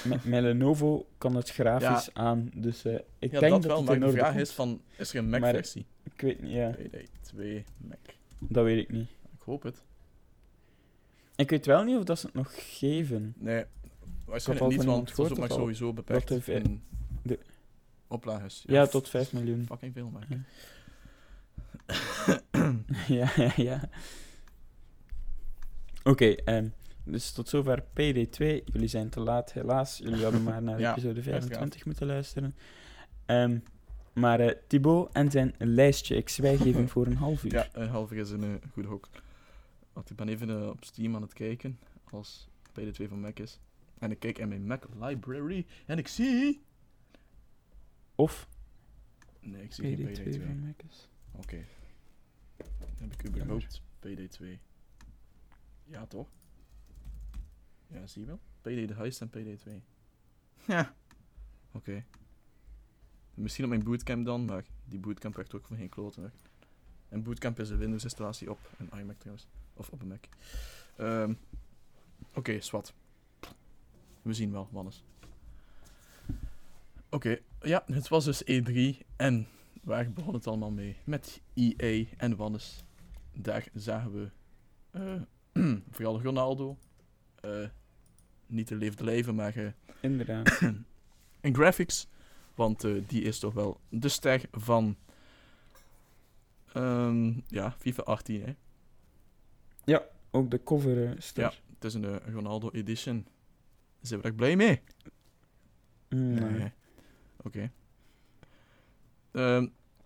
Met mijn Lenovo kan het grafisch aan, dus eh, ik Ja, denk dat dat, wel, het maar de vraag komt. is van, is er een Mac-versie? Ik weet niet, ja, PD2 Mac. dat weet ik niet. Ik hoop het. Ik weet wel niet of dat ze het nog geven. Nee, waarschijnlijk niet, want gehoord is ook sowieso beperkt de- in de- oplages. Ja, tot 5 miljoen. Fucking veel, maar. Ja. ja, ja. Oké, ehm, dus tot zover PD2. Jullie zijn te laat, helaas. Jullie hadden maar naar Ja, episode uiteraard. 25 moeten luisteren. Ehm, maar eh Thibaut en zijn lijstje. Ik zwijg even voor een half uur. Ja, een half uur is een goede hok. Want ik ben even eh, op Steam aan het kijken, als PD2 van Mac is. En ik kijk in mijn Mac library en ik zie... Of Nee, ik zie geen PD2 PD2. van Mac is. Oké. Heb ik überhaupt PD2? Ja, toch? Ja, zie je wel? PD de Heist en PD2. Ja. Oké. Misschien op mijn bootcamp dan, maar die bootcamp werkt ook voor geen kloten. hè. En bootcamp is een Windows installatie op een iMac trouwens. Of op een Mac. Ehm, Oké, swat. We zien wel, Wannes. Oké, ja, het was dus E3 en waar begon het allemaal mee? Met EA en Wannes. Daar zagen we eh, vooral Ronaldo. eh, niet de leefde leven, maar eh, Inderdaad. in graphics. Want die is toch wel de ster van ehm, ja, FIFA 18. Hè? Ook de cover ster. Ja, het is een Ronaldo edition. Zijn we er blij mee? Mm, Nee. nee. Oké. Ehm,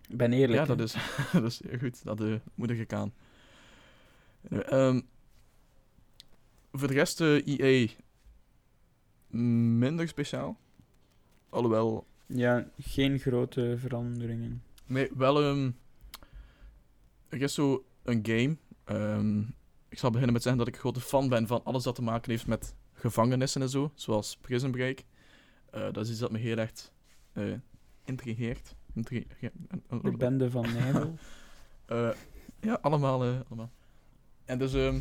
Ik ben eerlijk. ja, dat is, dat is heel goed. Dat uh, moedig ik aan. Eh, ehm, voor de rest, eh EA minder speciaal. Alhoewel, Ja, geen grote veranderingen. nee, wel um, er is zo een game. ik zal beginnen met zeggen dat ik een grote fan ben van alles dat te maken heeft met gevangenissen en zo, zoals Prison Break. Eh, dat is iets dat me heel erg eh intrigeert. De bende van Nijvel. Eh, ja, allemaal, eh, allemaal. En dus, ehm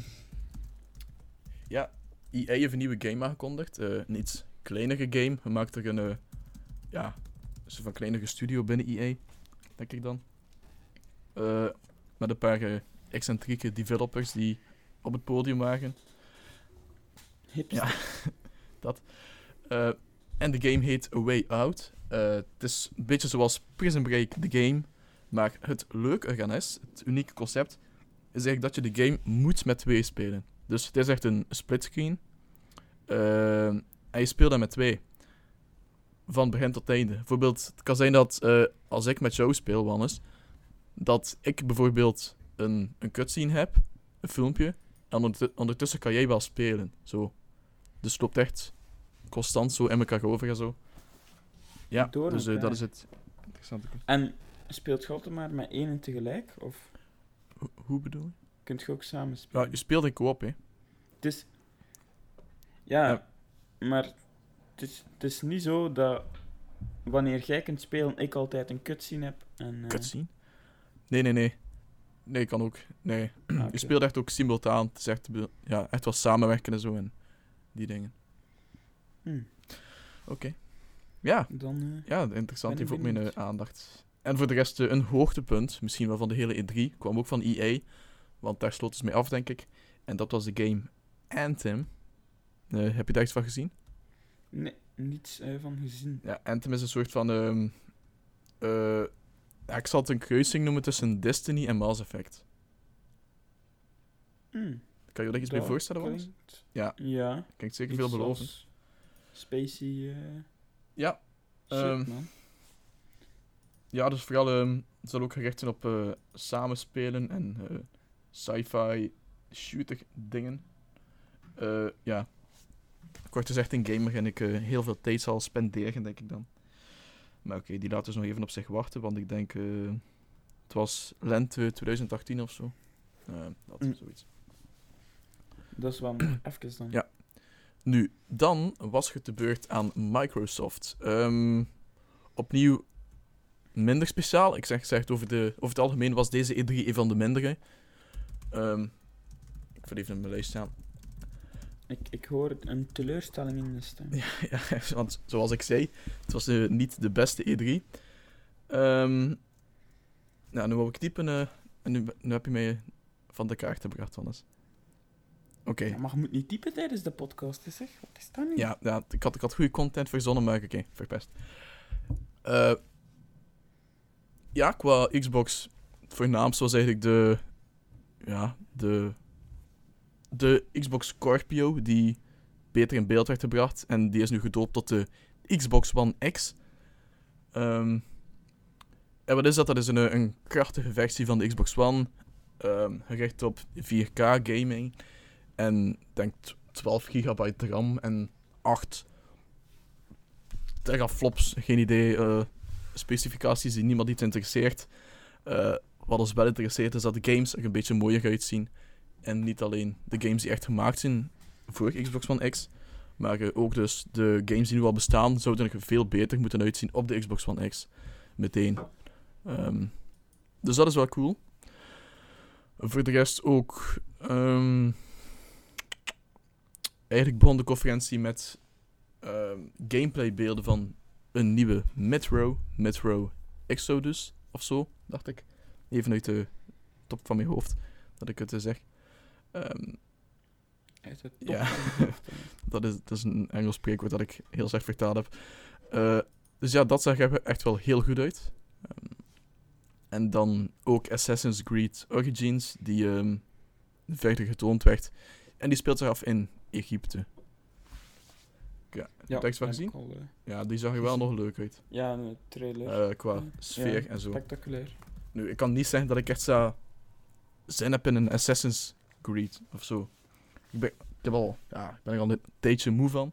ja, EA heeft een nieuwe game aangekondigd. eh, een iets kleinere game. We maakten er een, ja, een soort van kleinere studio binnen EA, denk ik dan. Met een paar excentrieke developers die op het podium waren. Ja, dat. En de game heet A Way Out. Eh, het is een beetje zoals Prison Break, de game. Maar het leuke eraan is, het unieke concept, is eigenlijk dat je de game moet met twee spelen. Dus het is echt een splitscreen. Eh, en je speelt dat met twee. Van begin tot einde. Bijvoorbeeld, het kan zijn dat eh, als ik met jou speel, Wannes, dat ik bijvoorbeeld een, een cutscene heb, een filmpje, en ondertu- ondertussen kan jij wel spelen. Zo. Dus het loopt echt constant zo in elkaar over en zo. Ja, Door dus eh, dat is het interessante. En speelt je altijd maar met één tegelijk? Of Ho- hoe bedoel je? kunt je ook samen Ja, spelen. je speelt in co-op, hè. Het is... Ja, Ja. maar het is, het is niet zo dat wanneer jij kunt spelen, ik altijd een cutscene heb. En, eh, Cutscene? Nee, nee, nee. Nee, kan ook. Nee. ah, Je speelt echt ook simultaan. Het is echt, ja, echt wel samenwerken en zo en die dingen. Hm, Oké. Ja, dan... eh, ja, interessant. Die ook mijn aandacht. En voor de rest, eh, een hoogtepunt, misschien wel van de hele E3, kwam ook van EA. Want daar sloot ze mee af, denk ik. En dat was de game Anthem. Eh, heb je daar iets van gezien? nee, niets van gezien. Ja, Anthem is een soort van... ehm, eh, ik zal het een kruising noemen tussen Destiny en Mass Effect. Hm, Kan je je iets dat voorstellen, klinkt- Ja. Ja. Klinkt zeker iets veel beloven. zoals Spacey... Ja, shit, Ehm, man. Ja, dus vooral ehm, het zal ook gericht zijn op eh, samenspelen en eh, sci-fi shooter dingen. Eh, ja, kort gezegd een game waarin ik heel veel tijd zal spenderen, denk ik dan. Maar oké, die laten dus nog even op zich wachten, want ik denk het was lente 2018 of zo. Dat is Mm. zoiets. Dat is wel even dan. Ja. Nu, dan was het de beurt aan Microsoft. Ehm, opnieuw minder speciaal. Ik zeg, zeg het over, de, over het algemeen was deze E3 een van de mindere. Ehm, ik wil even in mijn lijst staan. Ik, ik hoor een teleurstelling in de stem. Ja, ja, want zoals ik zei, het was eh, niet de beste E3. Ehm, nou, nu wou ik typen eh, en nu, nu heb je mij van de kaart gebracht, Hannes. Oké. Ja, maar je moet niet typen tijdens de podcast, hè, zeg. Wat is dat nu? Ja, ja ik, had, ik had goede content verzonnen, maar oké, verpest. Eh, ja, qua Xbox, het voornaamste was eigenlijk de, ja, de, de Xbox Scorpio, die beter in beeld werd gebracht. En die is nu gedoopt tot de Xbox One X. Ehm, en wat is dat? Dat is een, eh, een krachtige versie van de Xbox One, ehm, gericht op 4K gaming. En denk 12 gigabyte RAM en 8 teraflops, geen idee, eh, specificaties die niemand iets interesseert. Eh, wat ons wel interesseert is dat de games er een beetje mooier uitzien. En niet alleen de games die echt gemaakt zijn voor Xbox One X, maar eh, ook dus de games die nu al bestaan, zouden er veel beter moeten uitzien op de Xbox One X. Meteen. Ehm, dus dat is wel cool. Voor de rest ook... ehm, eigenlijk begon de conferentie met ehm, gameplaybeelden van een nieuwe Metro, Metro Exodus of zo, dacht ik. Even uit de top van mijn hoofd dat ik het eh, zeg. Ehm, Uit het top Ja. van hoofd, dat, is, dat is een Engels spreekwoord dat ik heel slecht vertaald heb. Eh, dus ja, dat zag er echt wel heel goed uit. Ehm, en dan ook Assassin's Creed Origins, die ehm, verder getoond werd. En die speelt zich af in Egypte. Ja, je van gezien? al, eh, Ja, die zag er wel nog leuk uit. ja, een trailer. Eh, qua Ja. sfeer Ja, en zo. Spectaculair. Nu, ik kan niet zeggen dat ik echt zo zin heb in een Assassin's Creed of zo. Ik ben, ik heb al, ja, ik ben er al een tijdje moe van.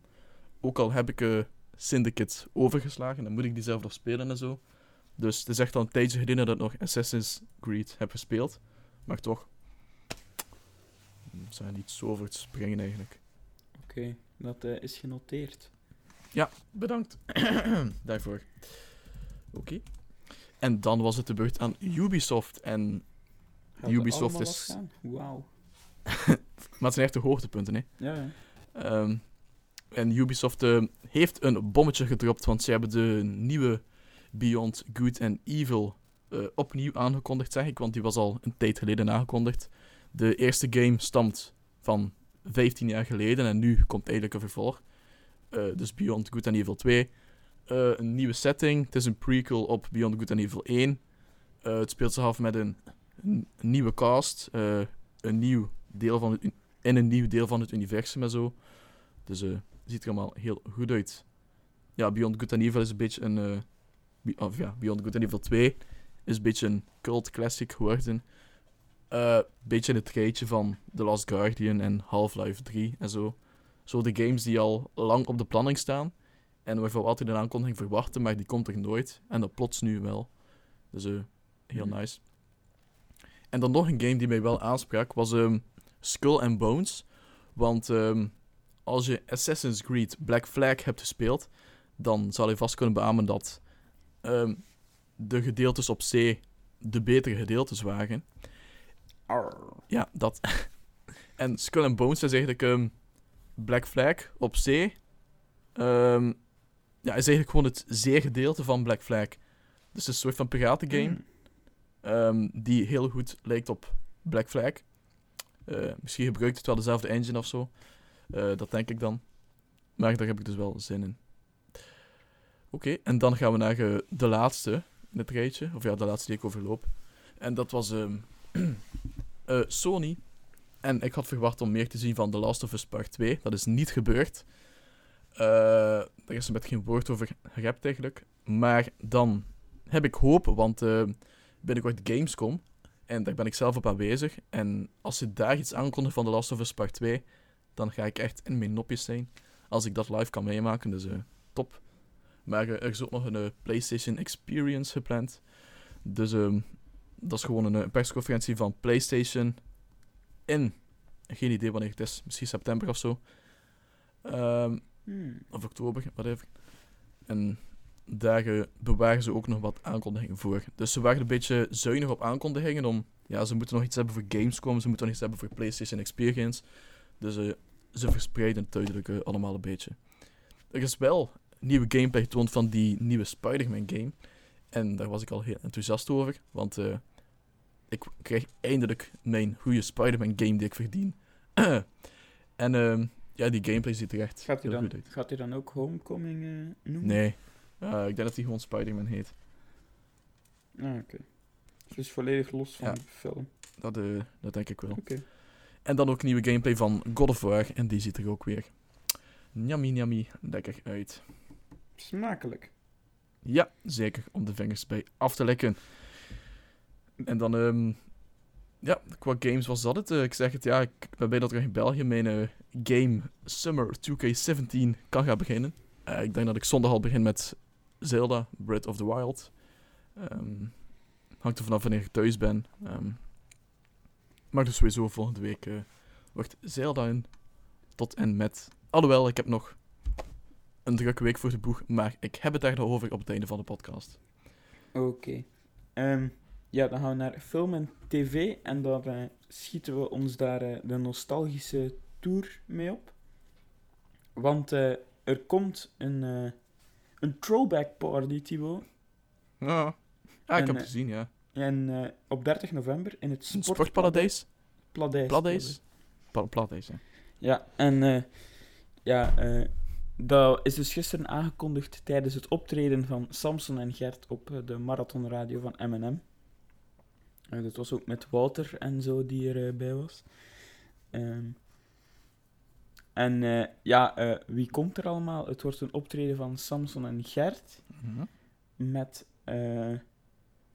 Ook al heb ik eh Syndicate overgeslagen, dan moet ik die zelf nog spelen en zo. Dus het is echt al een tijdje geleden dat ik nog Assassin's Creed heb gespeeld. Maar toch, zijn niet zo over te springen eigenlijk. Oké, dat eh, is genoteerd. Bedankt daarvoor. Oké. En dan was het de beurt aan Ubisoft. En, Gaat Ubisoft is-? Wauw. maar het zijn echt de hoogtepunten, hè. Ja, ja. Ehm, en Ubisoft eh, heeft een bommetje gedropt, want ze hebben de nieuwe Beyond Good and Evil eh, opnieuw aangekondigd, zeg ik, want die was al een tijd geleden aangekondigd. De eerste game stamt van 15 jaar geleden en nu komt eigenlijk een vervolg. Eh, dus Beyond Good and Evil 2. Eh, een nieuwe setting, het is een prequel op Beyond Good and Evil 1. Eh, het speelt zich af met een, een nieuwe cast, een nieuw deel van het, in een nieuw deel van het universum en zo. Dus eh ziet er allemaal heel goed uit. Ja, Beyond Good and Evil is een beetje een... of ja, Beyond Good and Evil 2 is een beetje een cult classic geworden. Een beetje in het rijtje van The Last Guardian en Half-Life 3 en zo. Zo de games die al lang op de planning staan. En waarvan we altijd een aankondiging verwachten, maar die komt er nooit. En dat plots nu wel. Dus eh heel Mhm. nice. En dan nog een game die mij wel aansprak, was ehm, Skull and Bones. Want ehm, als je Assassin's Creed Black Flag hebt gespeeld, dan zal je vast kunnen beamen dat ehm, de gedeeltes op zee de betere gedeeltes waren. Ja, dat. en Skull and Bones is eigenlijk ehm, Black Flag op zee. Ehm, ja, is eigenlijk gewoon het zeegedeelte van Black Flag. Dus een soort van piratengame Hmm. ehm, die heel goed lijkt op Black Flag. Eh, misschien gebruikt het wel dezelfde engine of zo. Eh, dat denk ik dan. Maar daar heb ik dus wel zin in. Oké, en dan gaan we naar eh, de laatste in het rijtje. Of ja, de laatste die ik overloop. En dat was ehm, eh, Sony. En ik had verwacht om meer te zien van The Last of Us Part 2. Dat is niet gebeurd. Eh daar is er met geen woord over gerept eigenlijk. Maar dan heb ik hoop, want eh, binnenkort Gamescom. En daar ben ik zelf op aanwezig. En als ze daar iets aankondigen van The Last of Us Part 2, dan ga ik echt in mijn nopjes zijn. Als ik dat live kan meemaken, dus top. Maar er is ook nog een PlayStation Experience gepland. Dus ehm, dat is gewoon een eh, persconferentie van PlayStation in. Geen idee wanneer het is. Misschien september of zo. Ehm, Hmm. of oktober, whatever. En daar eh, bewaren ze ook nog wat aankondigingen voor. Dus ze waren een beetje zuinig op aankondigingen om... Ja, ze moeten nog iets hebben voor Gamescom, ze moeten nog iets hebben voor PlayStation Experience. Dus eh, ze verspreiden het duidelijk allemaal een beetje. Er is wel nieuwe gameplay getoond van die nieuwe Spider-Man game. En daar was ik al heel enthousiast over, want eh, ik krijg eindelijk mijn goede Spider-Man game die ik verdien. en ehm, ja, die gameplay ziet er echt Gaat heel dan, goed uit. gaat hij dan ook Homecoming eh, noemen? Nee, ik denk dat hij gewoon Spider-Man heet. Ah, oké. Dus volledig los van Ja. de film. Dat, eh, dat denk ik wel. Oké. En dan ook nieuwe gameplay van God of War. En die ziet er ook weer njammy njammy lekker uit. Smakelijk. Ja, zeker. Om de vingers bij af te lekken. En dan, ehm, ja, qua games was dat het. Eh, ik zeg het, ja, ik ben blij dat er in België mijn eh, game Summer 2K17 kan gaan beginnen. Eh, ik denk dat ik zondag al begin met Zelda, Breath of the Wild. Ehm, hangt er vanaf wanneer ik thuis ben. Ehm, maar dus sowieso volgende week wordt Zelda in. Tot en met. Alhoewel, ik heb nog een drukke week voor de boeg, maar ik heb het daarover op het einde van de podcast. Oké. Ehm, ja, dan gaan we naar film en tv. En dan eh, schieten we ons daar eh, de nostalgische tour mee op. Want eh, er komt een, een throwback party, Thibaut. Ja, ah, ik heb het gezien, ja. En op 30 november in het sportparadijs? Paradijs? Pa- Paradijs, ja. Ja, en ja, dat is dus gisteren aangekondigd tijdens het optreden van Samson en Gert op eh, de marathonradio van M&M. Eh, dat was ook met Wouter en zo die erbij was. Ehm, en eh, ja, eh, wie komt er allemaal? Het wordt een optreden van Samson en Gert Mhm. met eh,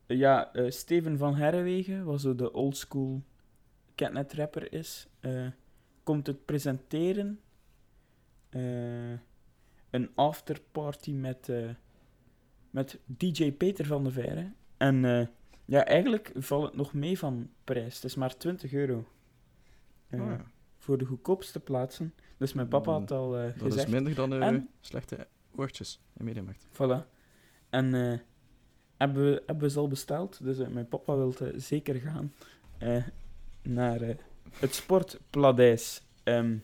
ja, eh, Steven van Herrewegen, wat zo de oldschool catnet rapper is, eh, komt het presenteren. Een afterparty met, eh, met DJ Peter van der Veire. En eh, ja, eigenlijk valt het nog mee van prijs. Het is maar 20 euro. Eh, Ah, ja. Voor de goedkoopste plaatsen. Dus mijn papa had al eh, Dat gezegd... is minder dan En? slechte woordjes in Mediamarkt. Voilà. En hebben, we, hebben we ze al besteld. Dus mijn papa wil zeker gaan naar het Sportpladijs. Ehm,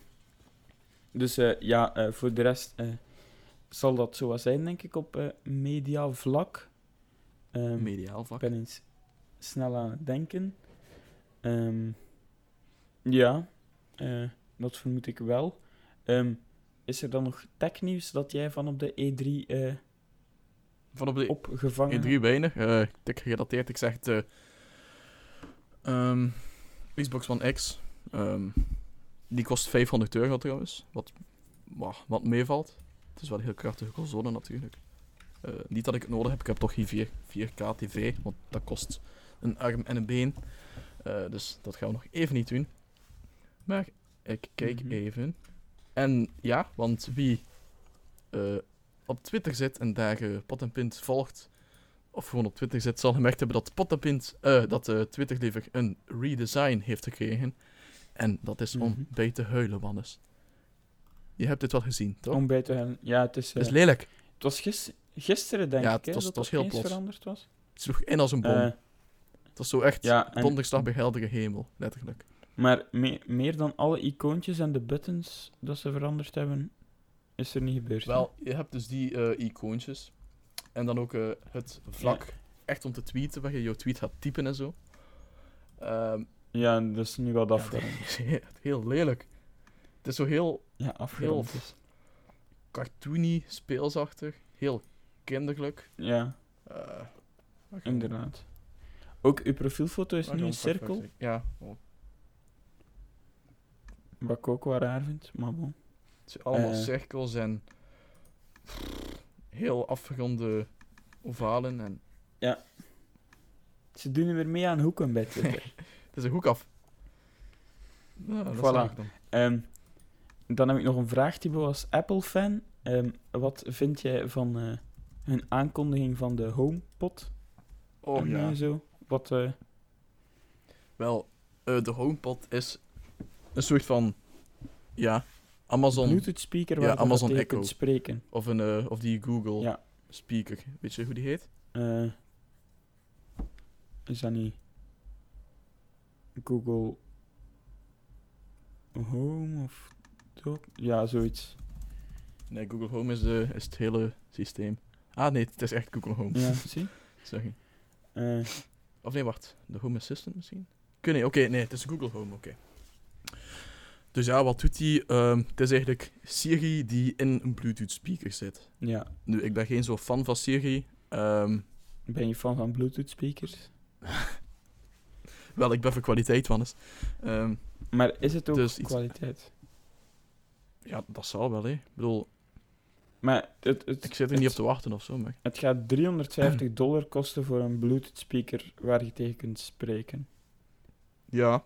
dus ja, voor de rest zal dat zo wat zijn, denk ik, op eh mediavlak. Ehm, Mediaal ik vak. ben eens snel aan het denken. Ehm, ja, eh, dat vermoed ik wel. Ehm, is er dan nog technieuws dat jij van op de E3 eh, Van op de opgevangen in drie weinig. eh dik gedateerd. Ik zeg het. ehm, Xbox One X. die kost 500 euro trouwens. Wat, wat meevalt. Het is wel een heel krachtige console natuurlijk. Eh, niet dat ik het nodig heb. Ik heb toch geen 4, 4K TV. Want dat kost een arm en een been. Eh, dus dat gaan we nog even niet doen. Maar ik kijk Mhm. even. En ja, want wie eh, op Twitter zit en daar Pot en Pint volgt of gewoon op Twitter zit, zal gemerkt hebben dat Potapint, eh, dat eh, Twitter liever een redesign heeft gekregen. En dat is om Mhm. bij te huilen, Wannes. Je hebt dit wel gezien, toch? Om bij te gaan. Ja, het is. Het is eh, lelijk. het was gis- gisteren, denk Ja, ik, het dat het was heel plots. veranderd was. Het sloeg in als een bom. Eh, het was zo echt ja, en- donderdag bij heldere hemel, letterlijk. Maar me- meer dan alle icoontjes en de buttons dat ze veranderd hebben, is er niet gebeurd. Wel, je hebt dus die eh, icoontjes. En dan ook het vlak echt om te tweeten, waar je jouw tweet gaat typen en zo. Ehm, Ja, dat is nu wat afgerond. heel lelijk. Het is zo heel Ja, is. cartoony, speelsachtig, heel kinderlijk. Ja, Eh, inderdaad. Ook uw profielfoto is nu een perfect cirkel? Ja, oh. wat ik ook wel raar vind, maar bon. het zijn allemaal Eh. cirkels en heel afgeronde ovalen. En Ze doen er weer mee aan hoeken bij Twitter. het is een hoek af. Ja, dat Voilà. ik dan. Heb ik nog een vraag, Thibaut, als Apple-fan. Ehm, wat vind jij van eh, hun aankondiging van de HomePod? Oh en, ja. eh, zo? Wat, eh, Wel, eh, de HomePod is een soort van, ja, Amazon Bluetooth speaker Ja, waar je Amazon Echo. kunt spreken. of, een, of die Google Ja. speaker. Weet je hoe die heet? Eh, is dat niet Google Home of Ja, zoiets. Nee, Google Home is, de, is het hele systeem. Ah nee, het is echt Google Home. Ja, zie? Sorry. Eh, Of nee, wacht. De Home Assistant misschien? Weet niet. Oké, nee, het is Google Home, oké. Dus ja, wat doet die? Ehm, het is eigenlijk Siri die in een Bluetooth speaker zit. ja. Nu, ik ben geen zo fan van Siri. Ehm, Ben je fan van Bluetooth speakers? wel, ik ben voor kwaliteit, Wannes. Ehm Maar is het ook Dus iets- kwaliteit? Ja, dat zal wel, hè. Ik bedoel, Maar het, het, ik zit er niet op te wachten of zo, maar... het gaat 350 dollar kosten voor een Bluetooth speaker waar je tegen kunt spreken. Ja.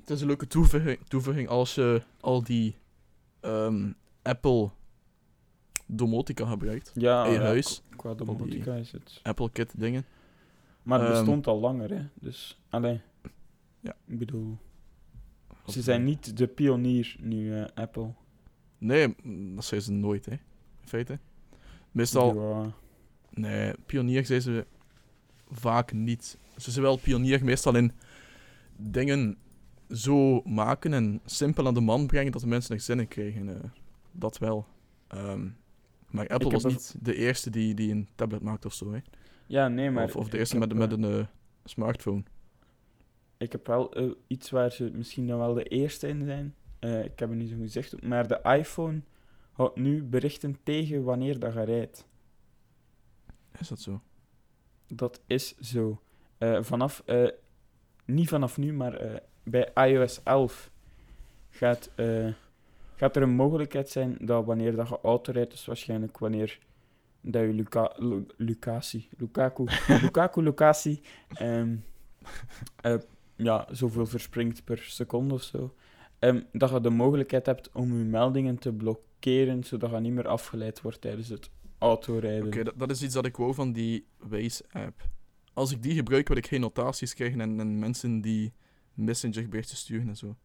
Het is een leuke toevoeging, toevoeging als je al die ehm, Apple domotica gebruikt. Ja, in je ja, huis. Qua, qua domotica is het. Apple Kit dingen. Maar het Ehm, bestond al langer, hè. Dus, alleen. Ja. Ik bedoel... Ze zijn niet de pionier nu, eh, Apple. Nee, dat zijn ze nooit, hè. In feite. Meestal, Ja. nee, pionier zijn ze vaak niet. Ze zijn wel pionier meestal in dingen zo maken en simpel aan de man brengen dat de mensen er zin in krijgen. eh. dat wel. Ehm, maar Apple was niet de eerste die, die een tablet maakte of zo, hè. Ja, nee, maar... of, of de eerste heb, met, een eh, smartphone. Ik heb wel eh, iets waar ze misschien dan wel de eerste in zijn. Eh, ik heb het niet zo gezegd, maar de iPhone houdt nu berichten tegen wanneer dat je rijdt. Is dat zo? Dat is zo. Eh, vanaf, niet vanaf nu, maar bij iOS 11 gaat, gaat er een mogelijkheid zijn dat wanneer dat je auto rijdt, dus waarschijnlijk wanneer dat je Luca, Lu- Lucasie, Lukaku, Lukaku locatie, ehm, eh, ja, zoveel verspringt per seconde of zo, ehm, dat je de mogelijkheid hebt om je meldingen te blokkeren, zodat je niet meer afgeleid wordt tijdens het autorijden. Oké, dat, dat is iets dat ik wou van die Waze-app. Als ik die gebruik, wil ik geen notaties krijgen en, en mensen die messengerberichten sturen en zo.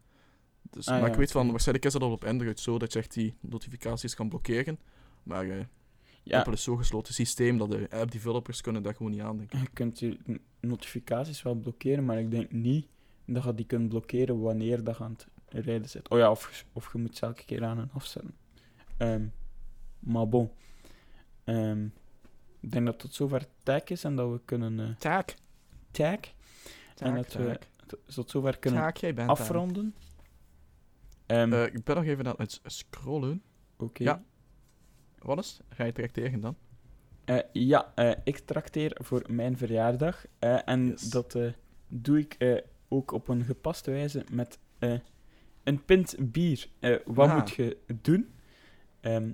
Dus, Ah, maar ja, ik weet van, waarschijnlijk is dat al op Android zo, dat je echt die notificaties kan blokkeren. Maar eh ja, Apple is zo'n gesloten systeem dat de app-developers kunnen daar gewoon niet aan denken. Je kunt je notificaties wel blokkeren, maar ik denk niet dat je die kunt blokkeren wanneer dat je aan het rijden zit. Oh ja, of, je- of je moet ze elke keer aan en afzetten. Ehm, maar bon. Ehm, ik denk dat tot zover tag is en dat we kunnen eh Taak. tag en dat we tot zover kunnen Taak, jij bent afronden. Ehm, Eh, ik ben nog even aan het scrollen. Oké. ja. Het? Ga je tracteren dan? Eh, ja, eh, ik trakteer voor mijn verjaardag. eh, en Yes. dat doe ik ook op een gepaste wijze met een pint bier. Wat Ah. moet je doen? Ehm,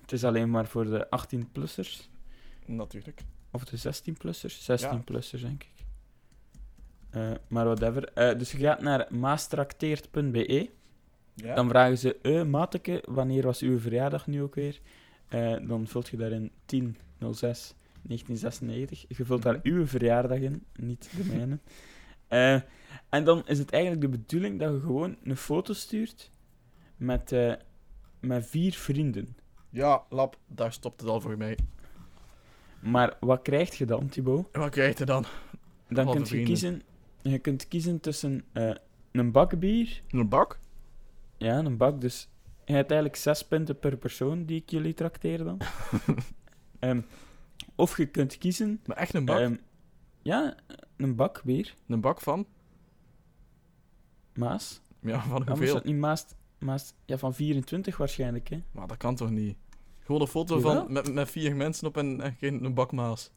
het is alleen maar voor de 18-plussers. Natuurlijk. Of de 16-plussers? 16-plussers, Ja. denk ik. Maar whatever. Dus je gaat naar maastrakteert.be. Ja. Dan vragen ze, eh, mateke, wanneer was uw verjaardag nu ook weer? Eh, dan vult je daarin 10, 06, 1996. Je vult daar uw verjaardag in, niet de mijne. Eh, en dan is het eigenlijk de bedoeling dat je gewoon een foto stuurt met, eh, met vier vrienden. Ja, lap, daar stopt het al voor mij. Maar wat krijg je dan, Thibaut? Wat krijg je dan? Dan kun je vrienden. kiezen, je kunt kiezen tussen een bak bier. Een bak? Ja, een bak. Dus eigenlijk zes punten per persoon die ik jullie trakteer dan. Ehm, of je kunt kiezen... Maar echt een bak? ehm, ja, een bak bier. een bak van? Maas. Ja, van hoeveel? dat niet Maas, Maas... Ja, van 24 waarschijnlijk, hè. Maar dat kan toch niet? Gewoon een foto Jawel. van, met, met vier mensen op en, en geen een bak maas.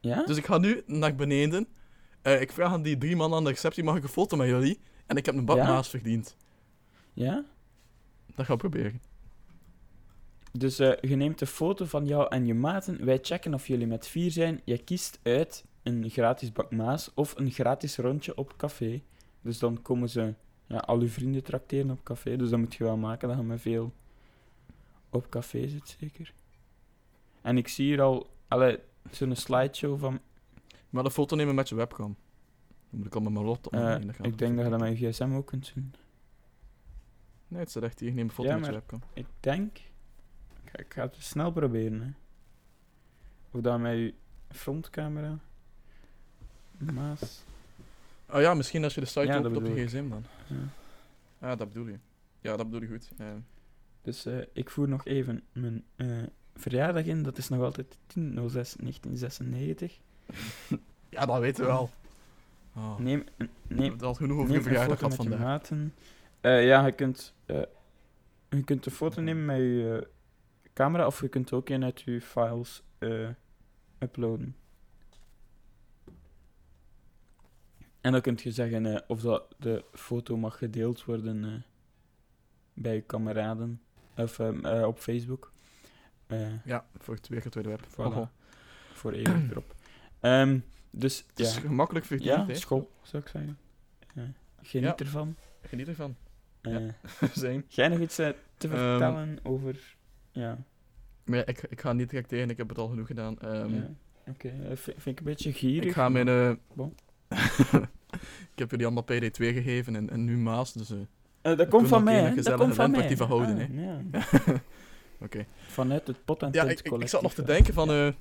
Ja? Dus ik ga nu naar beneden. Eh, ik vraag aan die drie man aan de receptie, mag ik een foto met jullie? En ik heb een bak Ja? maas verdiend. Ja? Dat ga ik proberen. Dus eh, je neemt een foto van jou en je maten. Wij checken of jullie met vier zijn. Je kiest uit een gratis bak Maas of een gratis rondje op café. Dus dan komen ze ja, al uw vrienden trakteren op café. Dus dan moet je wel maken dat je met veel op café zit, zeker. En ik zie hier al allee, zo'n slideshow van... Maar de foto nemen met je webcam. Dan moet ik al met mijn lot eh, omheen. dat gaat ik denk dat je dat met je gsm ook kunt doen. Nee, het staat echt hier. Neem een foto Ja, met je maar- webcam. Ik denk... Ik ga, ik ga het snel proberen, hè. Of dat met je frontcamera... Maas... Oh ja, misschien als je de site Ja, dat opent op je gsm dan. Ja. Ah, dat bedoel je. Ja, dat bedoel je goed. Dus eh, ik voer nog even mijn eh, verjaardag in. Dat is nog altijd 10.06.1996. ja, dat weten we wel. Oh. Neem, We neem, hebben al genoeg over neem je verjaardag je vandaag. maten. Eh, ja, je kunt, eh, je kunt een foto nemen met je eh, camera of je kunt ook een uit je files uploaden. En dan kun je zeggen of dat de foto mag gedeeld worden bij je kameraden of ehm, eh, op Facebook. Ja, voor het weer tweede web. Voilà. Oh, voor eeuwig erop. Ehm, dus het is ja, gemakkelijk verdiend, ja school zou ik zeggen. Geniet Ja. ervan. Geniet ervan. Eh, Ja. Zijn. Jij nog iets eh, te Ehm, vertellen over... Ja, Maar ja, ik, ik ga niet tracteren, ik heb het al genoeg gedaan. Ehm, ja. oké. eh, vind, ik een beetje gierig. ik ga mijn... eh, Bon. ik heb jullie allemaal PD2 gegeven en, en nu Maas, dus... eh, Eh, dat komt van mij. Dat gezellige komt van mij. van houden, Ah, ja. Oké. Vanuit het pot en Ja, ik, ik, ik zat nog te denken van... eh,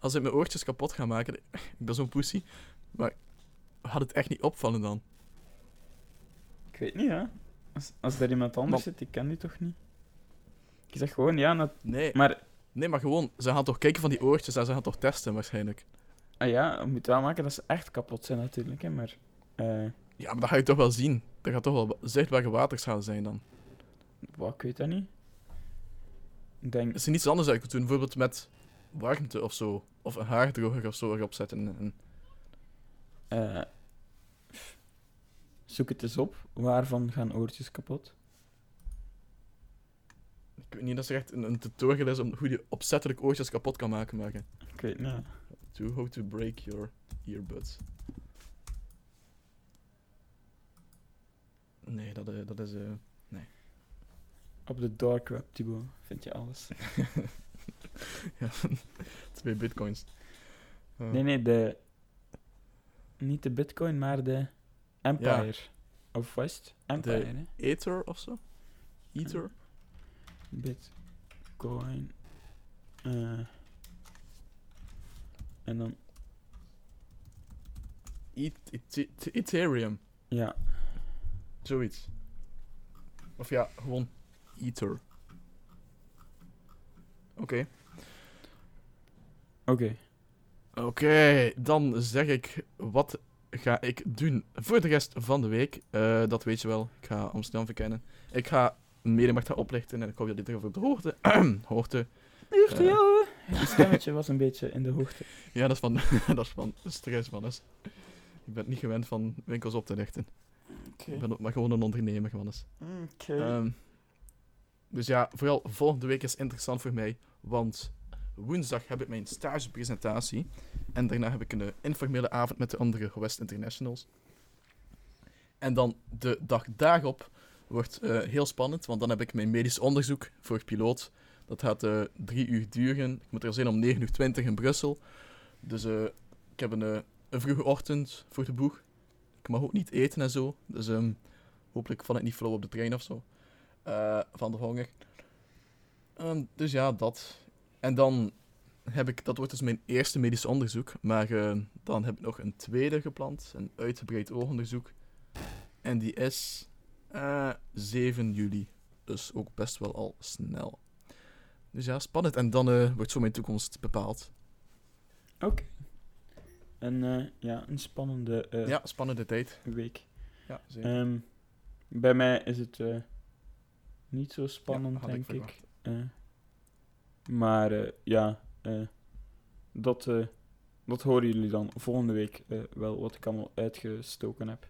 als ik mijn oortjes kapot ga maken... Ik ben zo'n pussy. Maar had het echt niet opvallen dan? Ik weet niet, hè. Als, als er iemand anders Maar- zit, ik ken die toch niet. Ik zeg gewoon, ja, Nee, maar... nee, maar gewoon... Ze gaan toch kijken van die oortjes en ze gaan toch testen waarschijnlijk. Ah ja, moet wel maken dat ze echt kapot zijn natuurlijk, hè. Maar... eh, Ja, maar dat ga je toch wel zien. Er gaat toch wel zichtbare waterschade zijn dan. wat, ik weet dat niet. Ik denk... Is er niets anders uit doen? Bijvoorbeeld met warmte of zo. Of een haardroger of zo erop zetten. En, eh, zoek het eens op. Waarvan gaan oortjes kapot? ik weet niet dat er echt een, een tutorial is om hoe je opzettelijk oortjes kapot kan maken. maken. Ik weet niet. To how to break your earbuds. Nee, dat, eh, dat is... eh, Op de dark web, Thibaut, vind je alles. ja, twee bitcoins. Nee, nee, de... Niet de bitcoin, maar de Empire. Of West Empire, hè. Ether of zo? Ether? Bitcoin. eh, en dan... Et- Ethereum. Ja, Zoiets. Of ja, gewoon Ether. Oké. oké. Oké, dan zeg ik wat ga ik doen voor de rest van de week. Eh, dat weet je wel. Ik ga Amsterdam verkennen. Ik ga Medemacht gaan oplichten en ik hoop dat dit even op de hoogte. hoogte. Hoogte, Eh. ja. Je stemmetje was een beetje in de hoogte. Ja, dat is van, dat is van stress, Mannes. Ik ben niet gewend van winkels op te richten. Ik ben ook maar gewoon een ondernemer, Mannes. Oké. Ehm, dus ja, vooral volgende week is interessant voor mij, want woensdag heb ik mijn stagepresentatie. En daarna heb ik een informele avond met de andere West Internationals. En dan de dag daarop wordt eh, heel spannend, want dan heb ik mijn medisch onderzoek voor piloot. Dat gaat eh, drie uur duren. Ik moet er zijn om 9 uur 20 in Brussel. Dus eh, ik heb een, een vroege ochtend voor de boeg. Ik mag ook niet eten en zo. Dus ehm, hopelijk val ik niet flauw op de trein of zo. Van de honger. Ehm, dus ja, dat. En dan heb ik, dat wordt dus mijn eerste medisch onderzoek. Maar eh, dan heb ik nog een tweede gepland. Een uitgebreid oogonderzoek. En die is eh, 7 juli. Dus ook best wel al snel. Dus ja, spannend. En dan eh, wordt zo mijn toekomst bepaald. Oké. En ja, een spannende ja, spannende tijd. week. Ja, zeker. Ehm, bij mij is het niet zo spannend, ik denk ik. verwacht. Maar eh, ja, eh, dat, eh, dat horen jullie dan volgende week wel wat ik allemaal uitgestoken heb.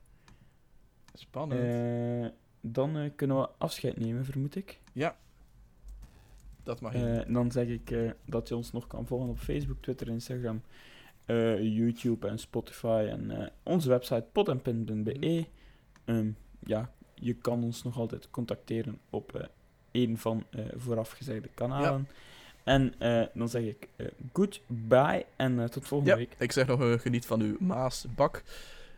Spannend. Dan kunnen we afscheid nemen, vermoed ik. dat mag je. Dan zeg ik dat je ons nog kan volgen op Facebook, Twitter, Instagram, YouTube en Spotify en onze website potenpin.be. Ehm, ja, je kan ons nog altijd contacteren op een van eh voorafgezegde kanalen. En eh, dan zeg ik eh goodbye en eh, tot volgende Ja, week. ik zeg nog, geniet van uw Maasbak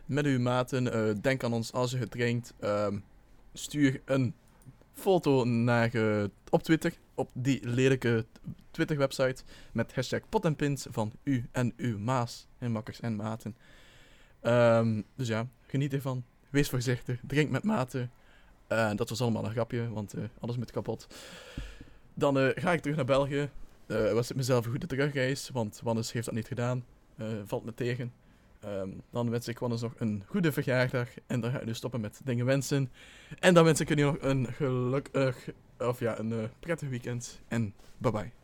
met uw maten. Denk aan ons als je het drinkt. Ehm, stuur een foto naar, op Twitter, op die lelijke Twitter-website, met hashtag pot en pint van u en uw Maas en makkers en maten. Ehm, dus ja, geniet ervan. Wees voorzichtig, drink met maten. Eh, dat was allemaal een grapje, want eh, alles moet kapot. Dan eh, ga ik terug naar België. Eh was het mezelf een goede terugreis, want Wannes heeft dat niet gedaan. Eh, valt me tegen. Ehm, dan wens ik Wannes nog een goede verjaardag. En dan ga ik nu stoppen met dingen wensen. En dan wens ik jullie nog een gelukkig, of ja, een prettig weekend. En bye bye.